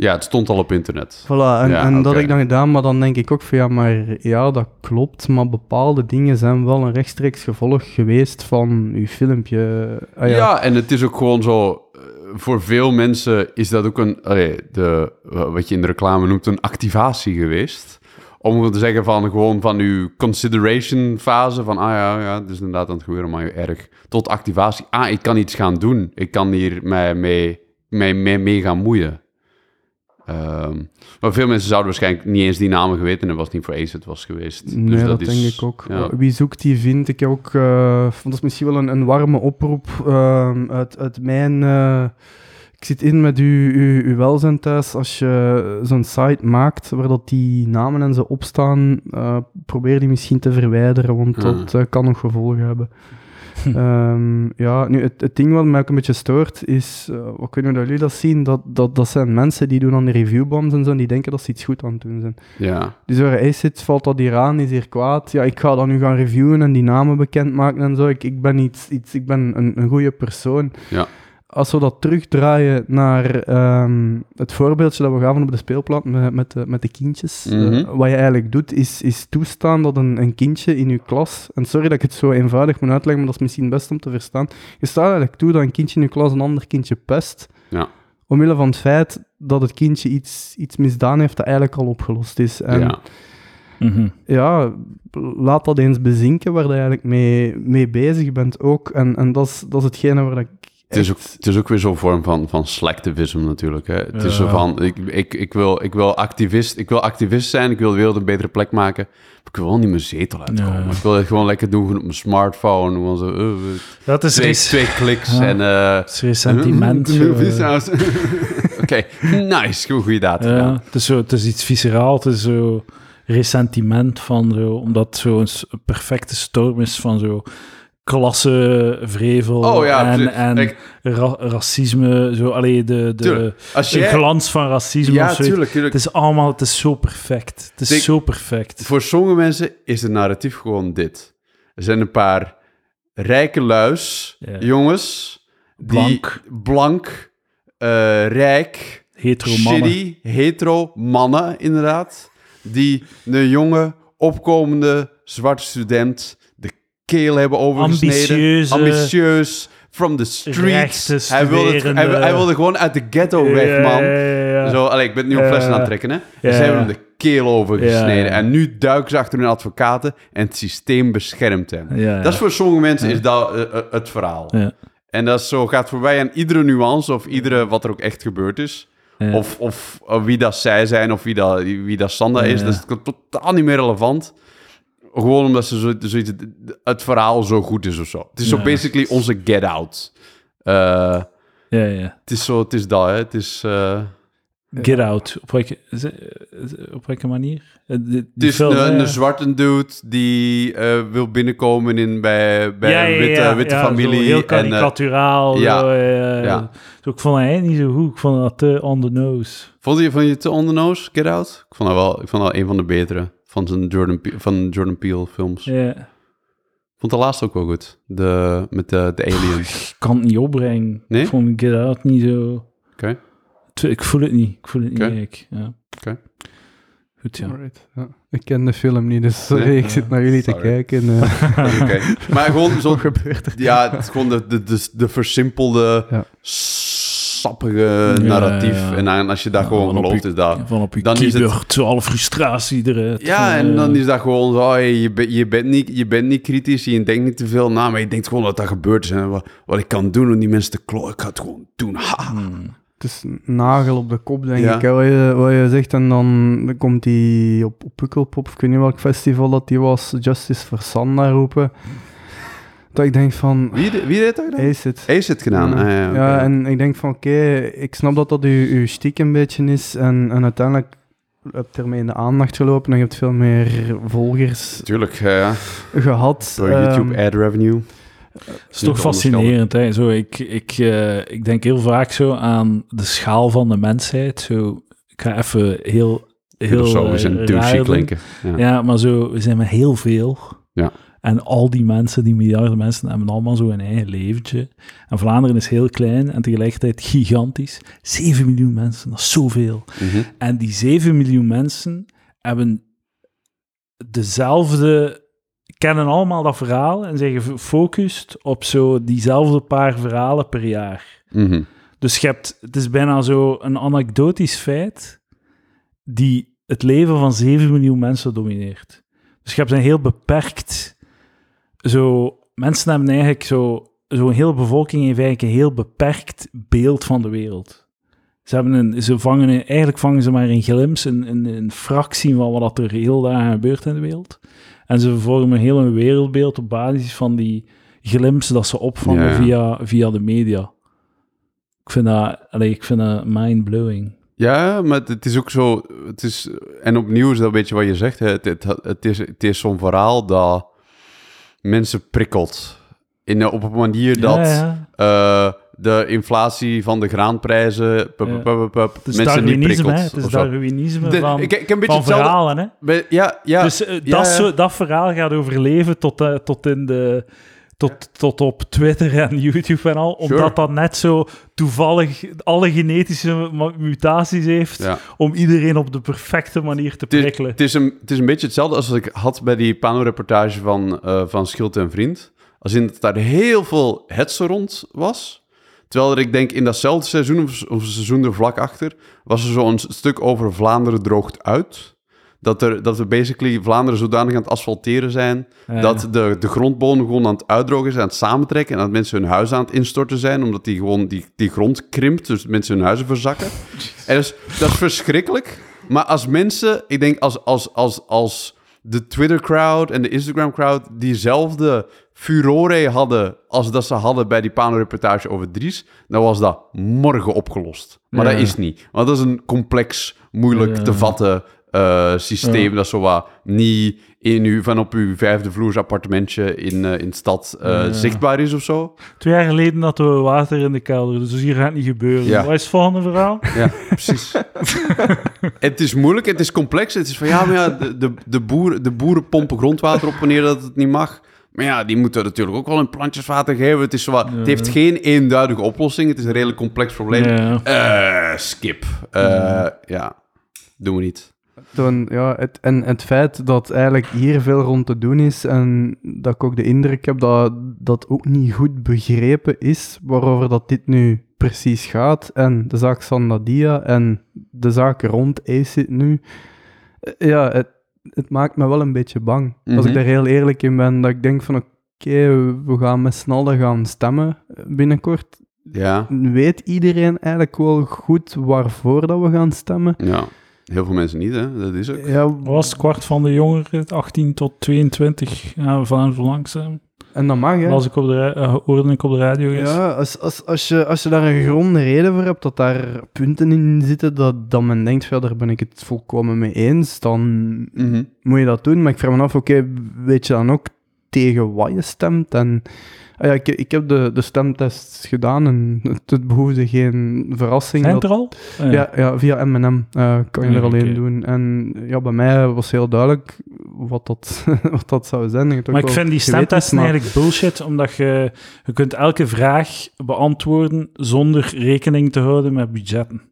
ja, het stond al op internet. Voilà, en, Ja, en dat heb ik dan gedaan, maar dan denk ik ook van, ja, maar ja, dat klopt, maar bepaalde dingen zijn wel een rechtstreeks gevolg geweest van uw filmpje. Ah, ja. ja. en het is ook gewoon zo... eh, Voor veel mensen is dat ook een... allee, de, wat je in de reclame noemt, een activatie geweest. Om te zeggen van gewoon van uw consideration fase van ah ja, ja, het is inderdaad aan het gebeuren, maar erg. Tot activatie. Ah, ik kan iets gaan doen. Ik kan hier mij mee, mee, mee, mee gaan moeien. Ehm, maar veel mensen zouden waarschijnlijk niet eens die namen geweten hebben als het niet voor ACID was geweest. Nee, dus dat, dat, is, denk ik ook. ja. Wie zoekt, die vindt. Ik ook, eh, vond dat is misschien wel een, een warme oproep ehm, uit, uit mijn... eh, ik zit in met uw, uw, uw welzijn thuis. Als je zo'n site maakt waar dat die namen en zo opstaan, eh, probeer die misschien te verwijderen, want Hmm. dat kan nog gevolgen hebben. Ehm, ja, nu, het, het ding wat mij ook een beetje stoort is, eh wat kunnen jullie dat zien, dat, dat, dat zijn mensen die doen aan de reviewbombs en zo, en die denken dat ze iets goed aan het doen zijn. ja. Die zeggen, hey, zit, valt dat hier aan, is hier kwaad. Ja, ik ga dat nu gaan reviewen en die namen bekendmaken en zo. Ik, ik ben, iets, iets, ik ben een, een goede persoon. Ja. Als we dat terugdraaien naar ehm, het voorbeeldje dat we gaven op de speelplaat met, met, de, met de kindjes. eh, Mhm. wat je eigenlijk doet, is, is toestaan dat een, een kindje in je klas... En sorry dat ik het zo eenvoudig moet uitleggen, maar dat is misschien best om te verstaan. Je staat eigenlijk toe dat een kindje in je klas een ander kindje pest. Ja. Omwille van het feit dat het kindje iets, iets misdaan heeft dat eigenlijk al opgelost is. En ja. Mhm. ja, laat dat eens bezinken waar je eigenlijk mee, mee bezig bent ook. En, en dat, is, dat is hetgene waar ik Het is, ook, het is ook weer zo'n vorm van, van selectivism natuurlijk. Hè? Het is zo van, ik, ik, ik, wil, ik, wil activist, ik wil activist zijn, ik wil de wereld een betere plek maken. Maar ik wil wel niet mijn zetel uitkomen. Ja. Ik wil het gewoon lekker doen op mijn smartphone. Gewoon zo, eh, Dat is, twee, kliks Ja. en... zo, movie eh. Oké, nice. Goed, goede daad gedaan. het, is zo, het is iets visceraal, het is zo ressentiment van zo, omdat het zo een s- een perfecte storm is van zo klassevrevel Oh ja, en, en ra- racisme, zo, allee, de, de. Als de jij... glans van racisme Ja, of zoiets. tuurlijk, tuurlijk. Het is allemaal, het is zo perfect. Het is Denk- zo perfect. Voor sommige mensen is het narratief gewoon dit. Er zijn een paar rijke luis, jongens, die Blank. eh, rijk, Hetero mannen. shitty, hetero mannen inderdaad, die een jonge, opkomende zwarte student de keel hebben overgesneden. Ambitieuze, Ambitieus, from the streets. Hij wilde, hij, hij wilde gewoon uit de ghetto weg, man. Ja. Zo, allee, ik ben nu op flessen aan het trekken, hè. Dus ze hebben hem de keel overgesneden. En nu duiken ze achter hun advocaten en het systeem beschermt hem. Dat is voor sommige mensen is dat eh, eh, het verhaal. En dat is zo, gaat voorbij aan iedere nuance of iedere wat er ook echt gebeurd is. Ja. Of, of, of wie dat zij zijn of wie dat, wie dat Sanda is. Dat is totaal niet meer relevant. Gewoon omdat ze zo, zoiets, het verhaal zo goed is of zo. Het is zo basically onze Get Out. Eh, ja, ja. het is zo, het is dat, hè. Het is... eh, Get Out. Op welke, op welke manier? Het is film, een, zwarte dude die eh, wil binnenkomen in, bij, bij Ja, een ja, witte, familie. heel en, karikaturaal. ja, eh, ja. zo, ik vond hij niet zo goed. Ik vond dat te on the nose. vond, je, vond je te on the nose, Get Out? Ik vond dat wel ik vond dat een van de betere van, zijn Jordan, Pe- van Jordan Peele films. Ja. Vond de laatste ook wel goed. De, met de, de alien. Ik kan het niet opbrengen. Nee? Ik vond Get Out niet zo... Oké. Ik voel het niet. Ik voel het niet. Ja. Oké. Goed, ja. Ik ken de film niet, dus sorry, Nee? ik zit naar jullie te kijken. eh. Oké. Maar gewoon zo... Gebeurt er? Ja, het is gewoon de, de, de, de versimpelde, Ja. Sappige narratief. ja. En dan, als je dat Ja, gewoon gelooft, je- is dat... Van op je Dan is het- zo alle frustratie eruit. Ja, en Eh, dan is dat gewoon zo, hey, je, bent je, bent niet, je bent niet kritisch, je denkt niet te veel na, maar je denkt gewoon dat dat gebeurd is. En wat, wat ik kan doen om die mensen te kloppen, ik ga het gewoon doen. Ha. hmm. Het is een nagel op de kop, denk Ja. ik. Hè, wat, je, wat je zegt, en dan, dan komt hij op, op Pukkelpop, of ik weet niet welk festival dat die was, Justice for Sanda roepen. Dat ik denk van, Wie, de- wie deed dat gedaan? is het? Gedaan. Ah, ja, oké. Ja, en ik denk van, oké, ik snap dat dat uw, uw stiek een beetje is, en, en uiteindelijk hebt je ermee in de aandacht gelopen en je hebt veel meer volgers Tuurlijk, ja, ja. gehad. Door Ehm, YouTube ad revenue. Het is toch fascinerend. Hè? Zo, ik, ik, eh, ik denk heel vaak zo aan de schaal van de mensheid. Zo, ik ga even heel, heel eh, raar douchey doen. klinken. Ja. Ja, maar zo, we zijn met heel veel. Ja. En al die mensen, die miljarden mensen, hebben allemaal zo een eigen leventje. En Vlaanderen is heel klein en tegelijkertijd gigantisch. 7 miljoen mensen, dat is zoveel. Mhm. En die 7 miljoen mensen hebben dezelfde, kennen allemaal dat verhaal en zijn gefocust op zo diezelfde paar verhalen per jaar. Mhm. Dus je hebt, het is bijna zo een anekdotisch feit die het leven van 7 miljoen mensen domineert. Dus je hebt een heel beperkt, zo, mensen hebben eigenlijk zo, zo'n hele bevolking heeft eigenlijk een heel beperkt beeld van de wereld. Ze, hebben een, ze vangen, een- eigenlijk vangen ze maar een glimps, een, een, een fractie van wat er heel dagen gebeurt in de wereld. En ze vormen heel een wereldbeeld op basis van die glimps dat ze opvangen ja. Via, via de media. Ik vind dat, allee, ik vind dat mind-blowing. Ja, maar het is ook zo. Het is, en opnieuw is dat een beetje wat je zegt. Hè. Het, het, het is, het is zo'n verhaal dat mensen prikkelt. In, op een manier dat Ja, ja. eh, de inflatie van de graanprijzen. pup, Ja. pup, pup, pup, Het is mensen niet prikkelt. hè. Het is. Darwinisme De- van, ik, ik heb een beetje van verhalen, hè. bij- Ja, ja. dus eh, dat. Zo, dat verhaal gaat overleven tot, eh, tot, in de, tot, tot op Twitter en YouTube en al, omdat dat net zo toevallig alle genetische mu- mutaties heeft Ja. om iedereen op de perfecte manier te prikkelen. het, is een, het is een beetje hetzelfde als wat ik had bij die pano-reportage van, eh van Schild en Vriend. Als in dat daar heel veel hetze rond was. Terwijl er, ik denk, in datzelfde seizoen, of, seizoen er vlak achter, was er zo'n stuk over Vlaanderen droogt uit. Dat, er, dat we basically Vlaanderen zodanig aan het asfalteren zijn, Ja. dat de, de grondbonen gewoon aan het uitdrogen zijn, aan het samentrekken, en dat mensen hun huis aan het instorten zijn, omdat die gewoon die, die grond krimpt, dus mensen hun huizen verzakken. En dus, dat is verschrikkelijk. Maar als mensen, ik denk als, als, als, als de Twitter-crowd en de Instagram-crowd diezelfde furore hadden als dat ze hadden bij die Pano-reportage over Dries, dan was dat morgen opgelost. Maar Ja. dat is niet. Want dat is een complex, moeilijk Ja. te vatten eh, systeem Ja. dat zo wat niet in uw, van op uw vijfde vloers appartementje in, eh, in de stad eh, Ja. zichtbaar is of zo. Twee jaar geleden hadden we water in de kelder, dus hier gaat het niet gebeuren. Ja. Wat is het volgende verhaal? Ja, precies. het is moeilijk, het is complex. Het is van ja, maar ja, de, de, de, boeren, de boeren pompen grondwater op wanneer dat het niet mag. Maar ja, die moeten natuurlijk ook wel een plantjeswater geven. Het, is zo wat, het heeft geen eenduidige oplossing. Het is een redelijk complex probleem. Ja. Skip. Ja, doen we niet. Dan, ja, het, en het feit dat eigenlijk hier veel rond te doen is en dat ik ook de indruk heb dat dat ook niet goed begrepen is waarover dat dit nu precies gaat. En de zaak Sandadia en de zaak rond ACID nu. Eh, Ja, het, het maakt me wel een beetje bang. Als Mhm. ik daar heel eerlijk in ben, dat ik denk van oké, we gaan met z'n allen gaan stemmen binnenkort. Ja, Weet iedereen eigenlijk wel goed waarvoor dat we gaan stemmen? ja. Heel veel mensen niet, hè. Dat is ook. Ja, Was het kwart van de jongeren, 18 tot 22, ja, van langzaam. en dat mag, hè? Las ik op de, eh, hoorde ik op de radio. eens. Ja, als, als, als, je, als je daar een gronde reden voor hebt, dat daar punten in zitten, dat, dat men denkt, ja, daar ben ik het volkomen mee eens, dan Mhm. moet je dat doen. Maar ik vraag me af, oké, weet je dan ook tegen wat je stemt? En ah ja, ik, ik heb de, de stemtest gedaan en het, het behoefde geen verrassing. Zijn dat- er al? Ah, ja, ja, via M&M kan je Ja, er alleen doen. En ja, bij mij was heel duidelijk wat dat, wat dat zou zijn. Maar ik vind die stemtesten maar- eigenlijk bullshit, omdat je, je kunt elke vraag beantwoorden zonder rekening te houden met budgetten.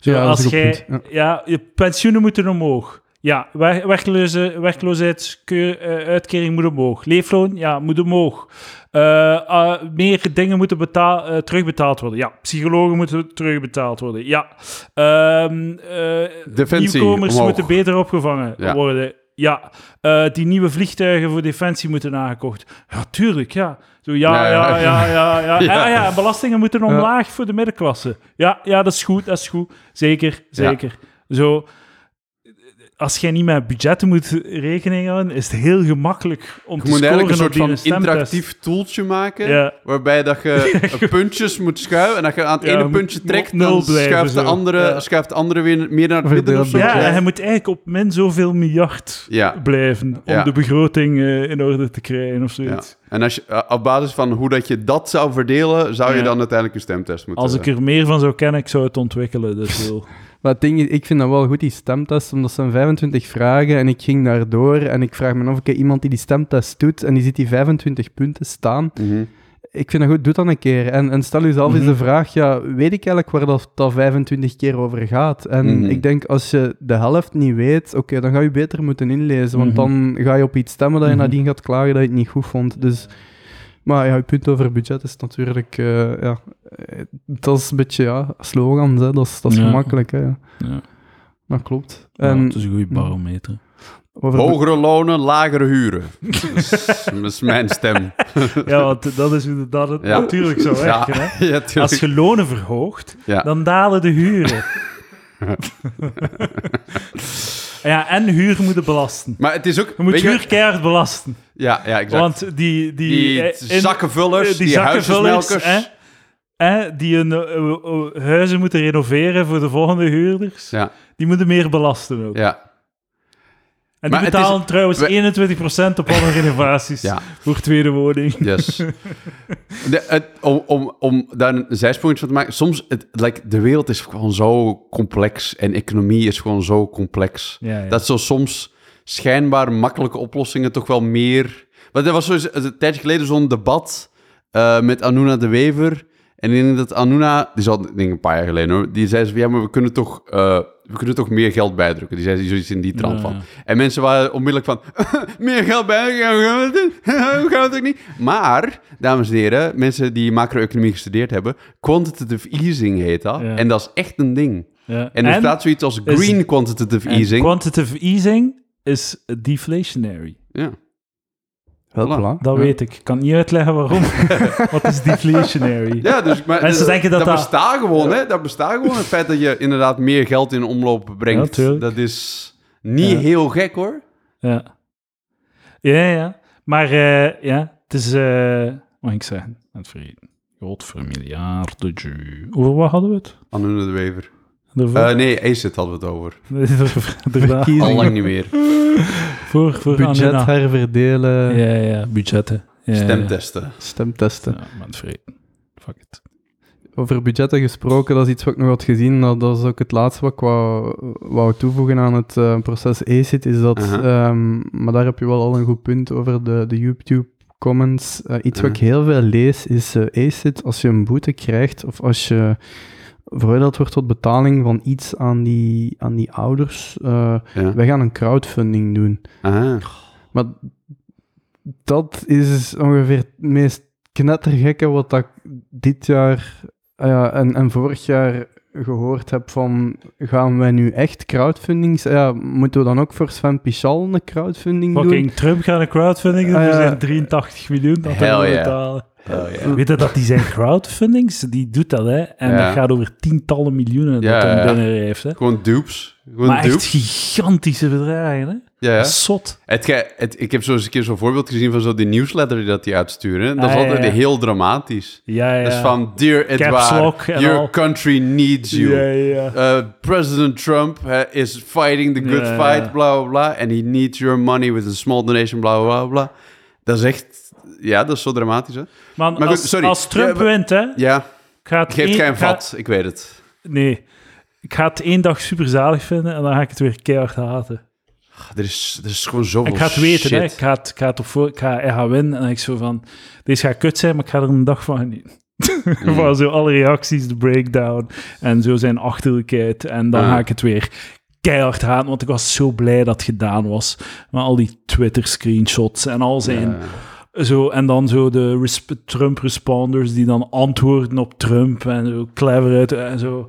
Zo, Ja, als jij, ja. je pensioenen moeten omhoog. Ja, wer, werkloze, werkloosheidsuitkering moet omhoog. Leefloon, ja, moet omhoog. Eh, ah, meer dingen moeten betaal, eh, terugbetaald worden. Ja, psychologen moeten terugbetaald worden. Ja, Ehm, eh, Defensie, nieuwkomers omhoog. moeten beter opgevangen Ja. worden. Ja, Eh, die nieuwe vliegtuigen voor Defensie moeten aangekocht. Ja, tuurlijk, ja. Zo, ja, Ja, ja, ja. ja, ja, belastingen moeten omlaag voor de middenklasse. Ja, ja, dat is goed, dat is goed. Zeker, zeker. Zo, als jij niet met budgetten moet rekening houden, is het heel gemakkelijk om Je te moet scoren eigenlijk een soort van stemtest. interactief toeltje maken, Ja. waarbij dat je puntjes moet schuiven en dat je aan het Ja, ene puntje trekt, nul dan blijven schuift de, andere, Ja. schuift de andere weer meer naar het midden of zo. Verdeeld Ja, Ja. en je moet eigenlijk op min zoveel miljard Ja. blijven om Ja. de begroting eh, in orde te krijgen of Ja. zoiets. En als je, eh, op basis van hoe dat je dat zou verdelen, zou je Ja. dan uiteindelijk een stemtest moeten... Als ik er meer van zou kennen, ik zou het ontwikkelen. Dus wel. Maar het ding is, ik vind dat wel goed, die stemtest, omdat zijn 25 vragen en ik ging daardoor en ik vraag me af, oké, iemand die die stemtest doet en die ziet die 25 punten staan, Mhm. ik vind dat goed, doe dat een keer. En, en stel jezelf eens Mhm. de vraag, ja, weet ik eigenlijk waar dat, dat 25 keer over gaat? En Mhm. ik denk, als je de helft niet weet, oké, dan ga je beter moeten inlezen, want dan ga je op iets stemmen dat je nadien gaat klagen dat je het niet goed vond. Dus, maar ja, je punt over budget is natuurlijk, eh, ja, dat is een beetje, ja, slogans, hè, dat is, dat is Ja. gemakkelijk, hè. ja. Ja. Dat klopt. Ja, En het is een goede barometer. over bu- Hogere lonen, lagere huren. dat, is, mijn stem. Ja, want dat is inderdaad het Ja. natuurlijk zo werken. Hè? ja. Als je lonen verhoogt, Ja. dan dalen de huren. Ja, en huur moeten belasten. Maar het is ook... Je moet weet huur keihard belasten. Ja, ja, exact. Want die... Die, die eh, in- zakkenvullers, eh, die, huisjesmelkers. hè, hè, die hun eh, huizen moeten renoveren voor de volgende huurders, Ja, die moeten meer belasten ook. ja, En die Maar is- betalen trouwens we- 21% op alle renovaties ja. voor tweede woning. Yes. De, het, om, om, om daar een zijsprongetje van te maken. Soms, het, like, de wereld is gewoon zo complex en economie is gewoon zo complex. Ja, ja. Dat zo soms schijnbaar makkelijke oplossingen toch wel meer... Want er was zo een tijdje geleden zo'n debat eh, met Anuna de Wever. En ik denk dat Anuna, die al denk ik, een paar jaar geleden hoor, die zei zo van, ja, maar we kunnen toch, eh, we kunnen toch meer geld bijdrukken. Die zei zoiets in die trant van. ja. En mensen waren onmiddellijk van, meer geld bijdrukken, hoe gaan we het doen? Hoe gaan we het ook niet? Maar, dames en heren, mensen die macro-economie gestudeerd hebben, quantitative easing heet dat. Ja. En dat is echt een ding. Ja. En er staat zoiets als is- green quantitative easing. Quantitative easing is deflationary. ja. Wel, Voilà. Dat Ja. weet ik. Ik kan niet uitleggen waarom. Wat is deflationary? Ja, dus maar Mensen dat, denken dat dat dat- bestaat gewoon, hè? Dat bestaat gewoon. Het feit dat je inderdaad meer geld in omloop brengt, Ja, dat is niet Ja. heel gek, hoor. Ja. Ja, ja. Maar eh, ja, het is... eh wat moet ik zeggen? Het vergeten. Godvermiljarden. Over wat hadden we het? Anune de Wever. Daarvoor? Eh, nee, ACID hadden we het over. Al lang niet meer. voor, voor Budget Anuna. herverdelen, Ja, ja, budgetten. Ja, Stemtesten. stemtesten. Ja, het vergeten. Fuck it. Over budgetten gesproken, dat is iets wat ik nog had gezien. Dat, dat is ook het laatste wat ik wou, wou toevoegen aan het eh, proces ACID. Is dat, ehm, maar daar heb je wel al een goed punt over de, de YouTube-comments. Eh, iets wat ik heel veel lees is eh ACID. Als je een boete krijgt of als je veroordeeld wordt tot betaling van iets aan die, aan die ouders. eh, Ja. wij gaan een crowdfunding doen. Aha. Maar dat is ongeveer het meest knettergekke wat dat ik dit jaar ah ja, en, en vorig jaar gehoord heb van gaan wij nu echt crowdfundings... ah Ja, moeten we dan ook voor Sven Pichal een crowdfunding doen? Fucking Trump gaat een crowdfunding doen. Ah, Er ja. zijn 83 miljoen dat hij betalen. Oh, ja. Weet je dat die zijn crowdfundings? Die doet dat, hè. En Ja. dat gaat over tientallen miljoenen Ja, dat hij ja. binnen heeft, hè. Gewoon dupes. Gewoon Maar echt gigantische bedragen, hè. Ja, ja. Zot. Het, het, ik heb zo eens een keer zo'n voorbeeld gezien van zo die newsletter die dat die uitsturen. Dat is Ah, ja, altijd ja. heel dramatisch. Ja, ja. Dat is van, dear Edward, your al. country needs you. Ja, ja. Uh, President Trump uh, is fighting the good Ja, fight, ja. bla bla bla. And he needs your money with a small donation, bla bla bla. Dat is echt, ja, dat is zo dramatisch, hè? Man, Maar als, sorry. als Trump Ja, wint, hè. Ja, Gaat geeft geen ga- vat, ik weet het. Nee. Ik ga het één dag super zalig vinden en dan ga ik het weer keihard haten. Er is, er is gewoon zoveel Ik ga het weten, shit. hè. Ik ga het, ik ga het op voor, ik ga, ik ga winnen. En ik zo van, deze gaat kut zijn, maar ik ga er een dag van genieten. Mm. van zo alle reacties, de breakdown en zo zijn achterlijkheid. En dan Ah. ga ik het weer keihard haten, want ik was zo blij dat het gedaan was. Met al die Twitter-screenshots en al zijn... Zo, en dan zo de resp- Trump-responders die dan antwoorden op Trump en zo clever uit en zo.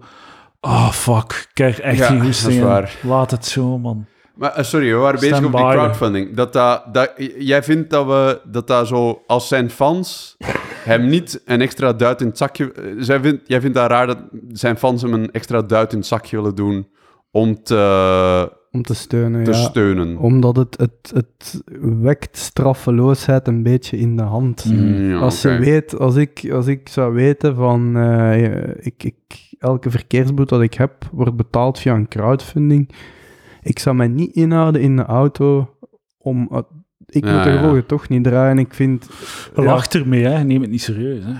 Oh, fuck. Ik krijg echt Ja, geen dat goesting. Laat het zo, man. Maar eh, sorry, we waren bezig op die crowdfunding. Dat, dat, dat, jij vindt dat we dat daar zo als zijn fans hem niet een extra duit in het zakje. eh, Zij vindt, jij vindt dat raar dat zijn fans hem een extra duit in het zakje willen doen om te, Om te steunen, te ja. steunen. Omdat het, het, het wekt straffeloosheid een beetje in de hand. Mm, ja, als, je weet, als, ik, als ik zou weten van eh, ik, ik, elke verkeersboete dat ik heb wordt betaald via een crowdfunding, ik zou mij niet inhouden in de auto om... ik Ja, moet de ja. gevolgen toch niet draaien. Ik vind... ja, Lach ermee, hè. Neem het niet serieus, hè.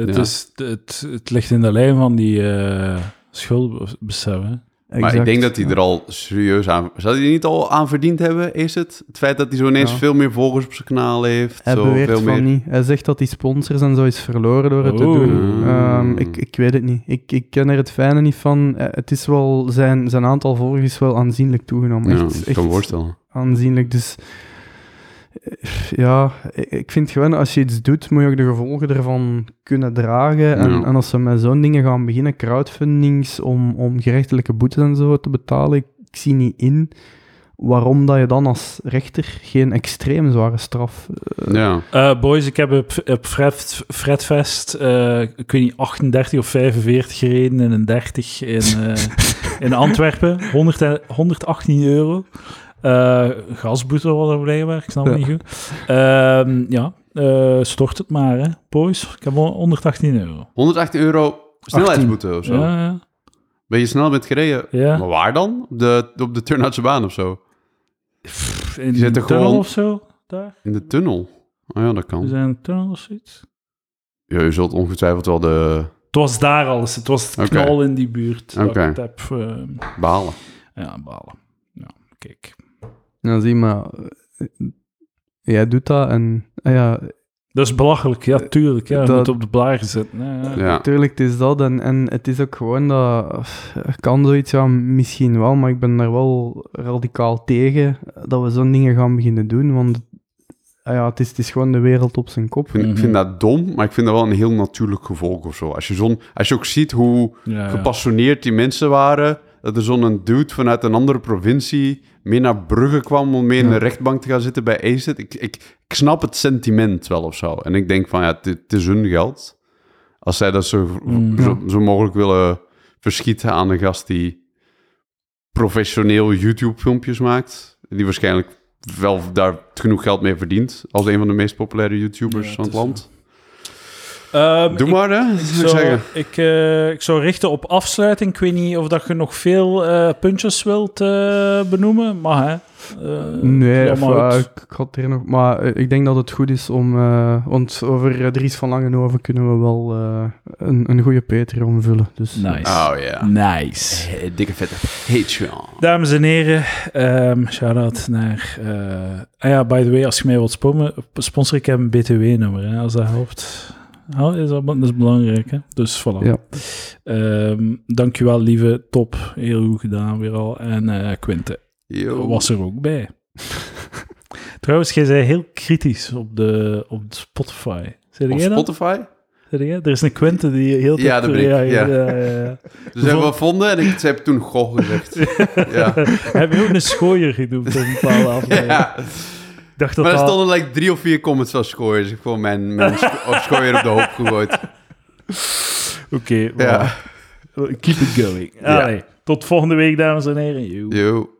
Het, Ja. is, het, het ligt in de lijn van die eh schuldbesef, hè. Maar ik denk dat hij er al serieus aan... Zou hij er niet al aan verdiend hebben, is het? Het feit dat hij zo ineens Ja. veel meer volgers op zijn kanaal heeft. Hij zo beweert veel van meer... niet. Hij zegt dat hij sponsors en zo is verloren door het te doen. Ehm, ik, ik weet het niet. Ik, ik ken er het fijne niet van. Eh, Het is wel, zijn, zijn aantal volgers is wel aanzienlijk toegenomen. Ja, Echt, ik kan me voorstellen. aanzienlijk. Dus ja, ik- vind gewoon, als je iets doet, moet je ook de gevolgen ervan kunnen dragen. En, Ja. en als ze met zo'n dingen gaan beginnen, crowdfundings om, om gerechtelijke boetes en zo te betalen, ik, ik zie niet in waarom dat je dan als rechter geen extreem zware straf... eh, Ja. Eh, boys, ik heb op, op Fred, Fredfest, eh, ik weet niet, 38 of 45 gereden in een 30 in, eh, in Antwerpen. 100 en- 118 euro. Eh gasboete was er blijkbaar, ik snap het Ja. niet goed. Ehm, ja, eh, stort het maar, hè, boys. Ik heb wel 118 euro. 118 euro snelheidsboete of zo. Ja, ja. Ben je snel met gereden? ja. Maar waar dan? Op de, op de Turnhoutse baan of zo? Pff, In de tunnel gewoon- of zo, daar. In de tunnel? Oh ja, dat We kan. zijn in een tunnel of zoiets. Ja, je zult ongetwijfeld wel de Het was daar alles. Het was het knal in die buurt. Oké. ehm, balen. ja, balen. Ja, kijk. Ja, zie maar. eh, Jij doet dat en... ah ja, Dat is belachelijk, ja, tuurlijk. Ja, je Dat- moet op de blaar zitten. Ja, ja. Ja. natuurlijk, het is dat. En, en het is ook gewoon dat... Er kan zoiets, ja, misschien wel, maar ik ben daar wel radicaal tegen dat we zo'n dingen gaan beginnen doen, want ah ja, het, is, het is gewoon de wereld op zijn kop. Ik vind, ik vind dat dom, maar ik vind dat wel een heel natuurlijk gevolg of zo. Als je, zo'n, als je ook ziet hoe Ja, ja. gepassioneerd die mensen waren, dat er zo'n dude vanuit een andere provincie mee naar Brugge kwam om mee in Ja. de rechtbank te gaan zitten bij ACET. Ik, ik, ik snap het sentiment wel of zo. En ik denk van, ja, het, is hun geld. Als zij dat zo, Mm. zo, zo mogelijk willen verschieten aan een gast die professioneel YouTube-filmpjes maakt, die waarschijnlijk wel daar genoeg geld mee verdient, als een van de meest populaire YouTubers Ja, van het is Ehm, Doe ik- maar, hè? Ik zou ik zou, zeggen. ik, eh, ik zou richten op afsluiting. Ik weet niet of dat je nog veel eh, puntjes wilt eh, benoemen. Maar hè. eh, Nee, of, ik, had er nog... Maar ik denk dat het goed is om... eh, want over Dries van Langenhoven kunnen we wel eh, een, een goede Patreon vullen. Dus, Nice. Oh ja. Nice. Dikke vette Patreon. Dames en heren, ehm shout-out naar... eh, ah ja, by the way, als je mij wilt sponsoren, sponsor ik heb een BTW-nummer, hè, als dat helpt. Is dat, dat is belangrijk, hè? Dus voilà. Ja. Ehm, dankjewel, lieve. Top. Heel goed gedaan weer al. En eh Quinte Yo. was er ook bij. Trouwens, jij zei heel kritisch op de, op de Spotify. Zeg Op jij dat? Spotify? Er is een Quinte die heel... Ja, dat ben ik, ja, ja. ja, ja. Dus hebben we gevonden en ik heb toen goh gezegd. ja. Heb je ook een schooier genoemd in een bepaalde aflevering? ja. Ik dacht dat Maar er stonden like drie of vier comments van Schooier. Dus ik gewoon mijn, mijn scho- schooier op de hoop gegooid. Oké, Ja. voilà. Keep it going. Ja. Tot volgende week, dames en heren. Yo.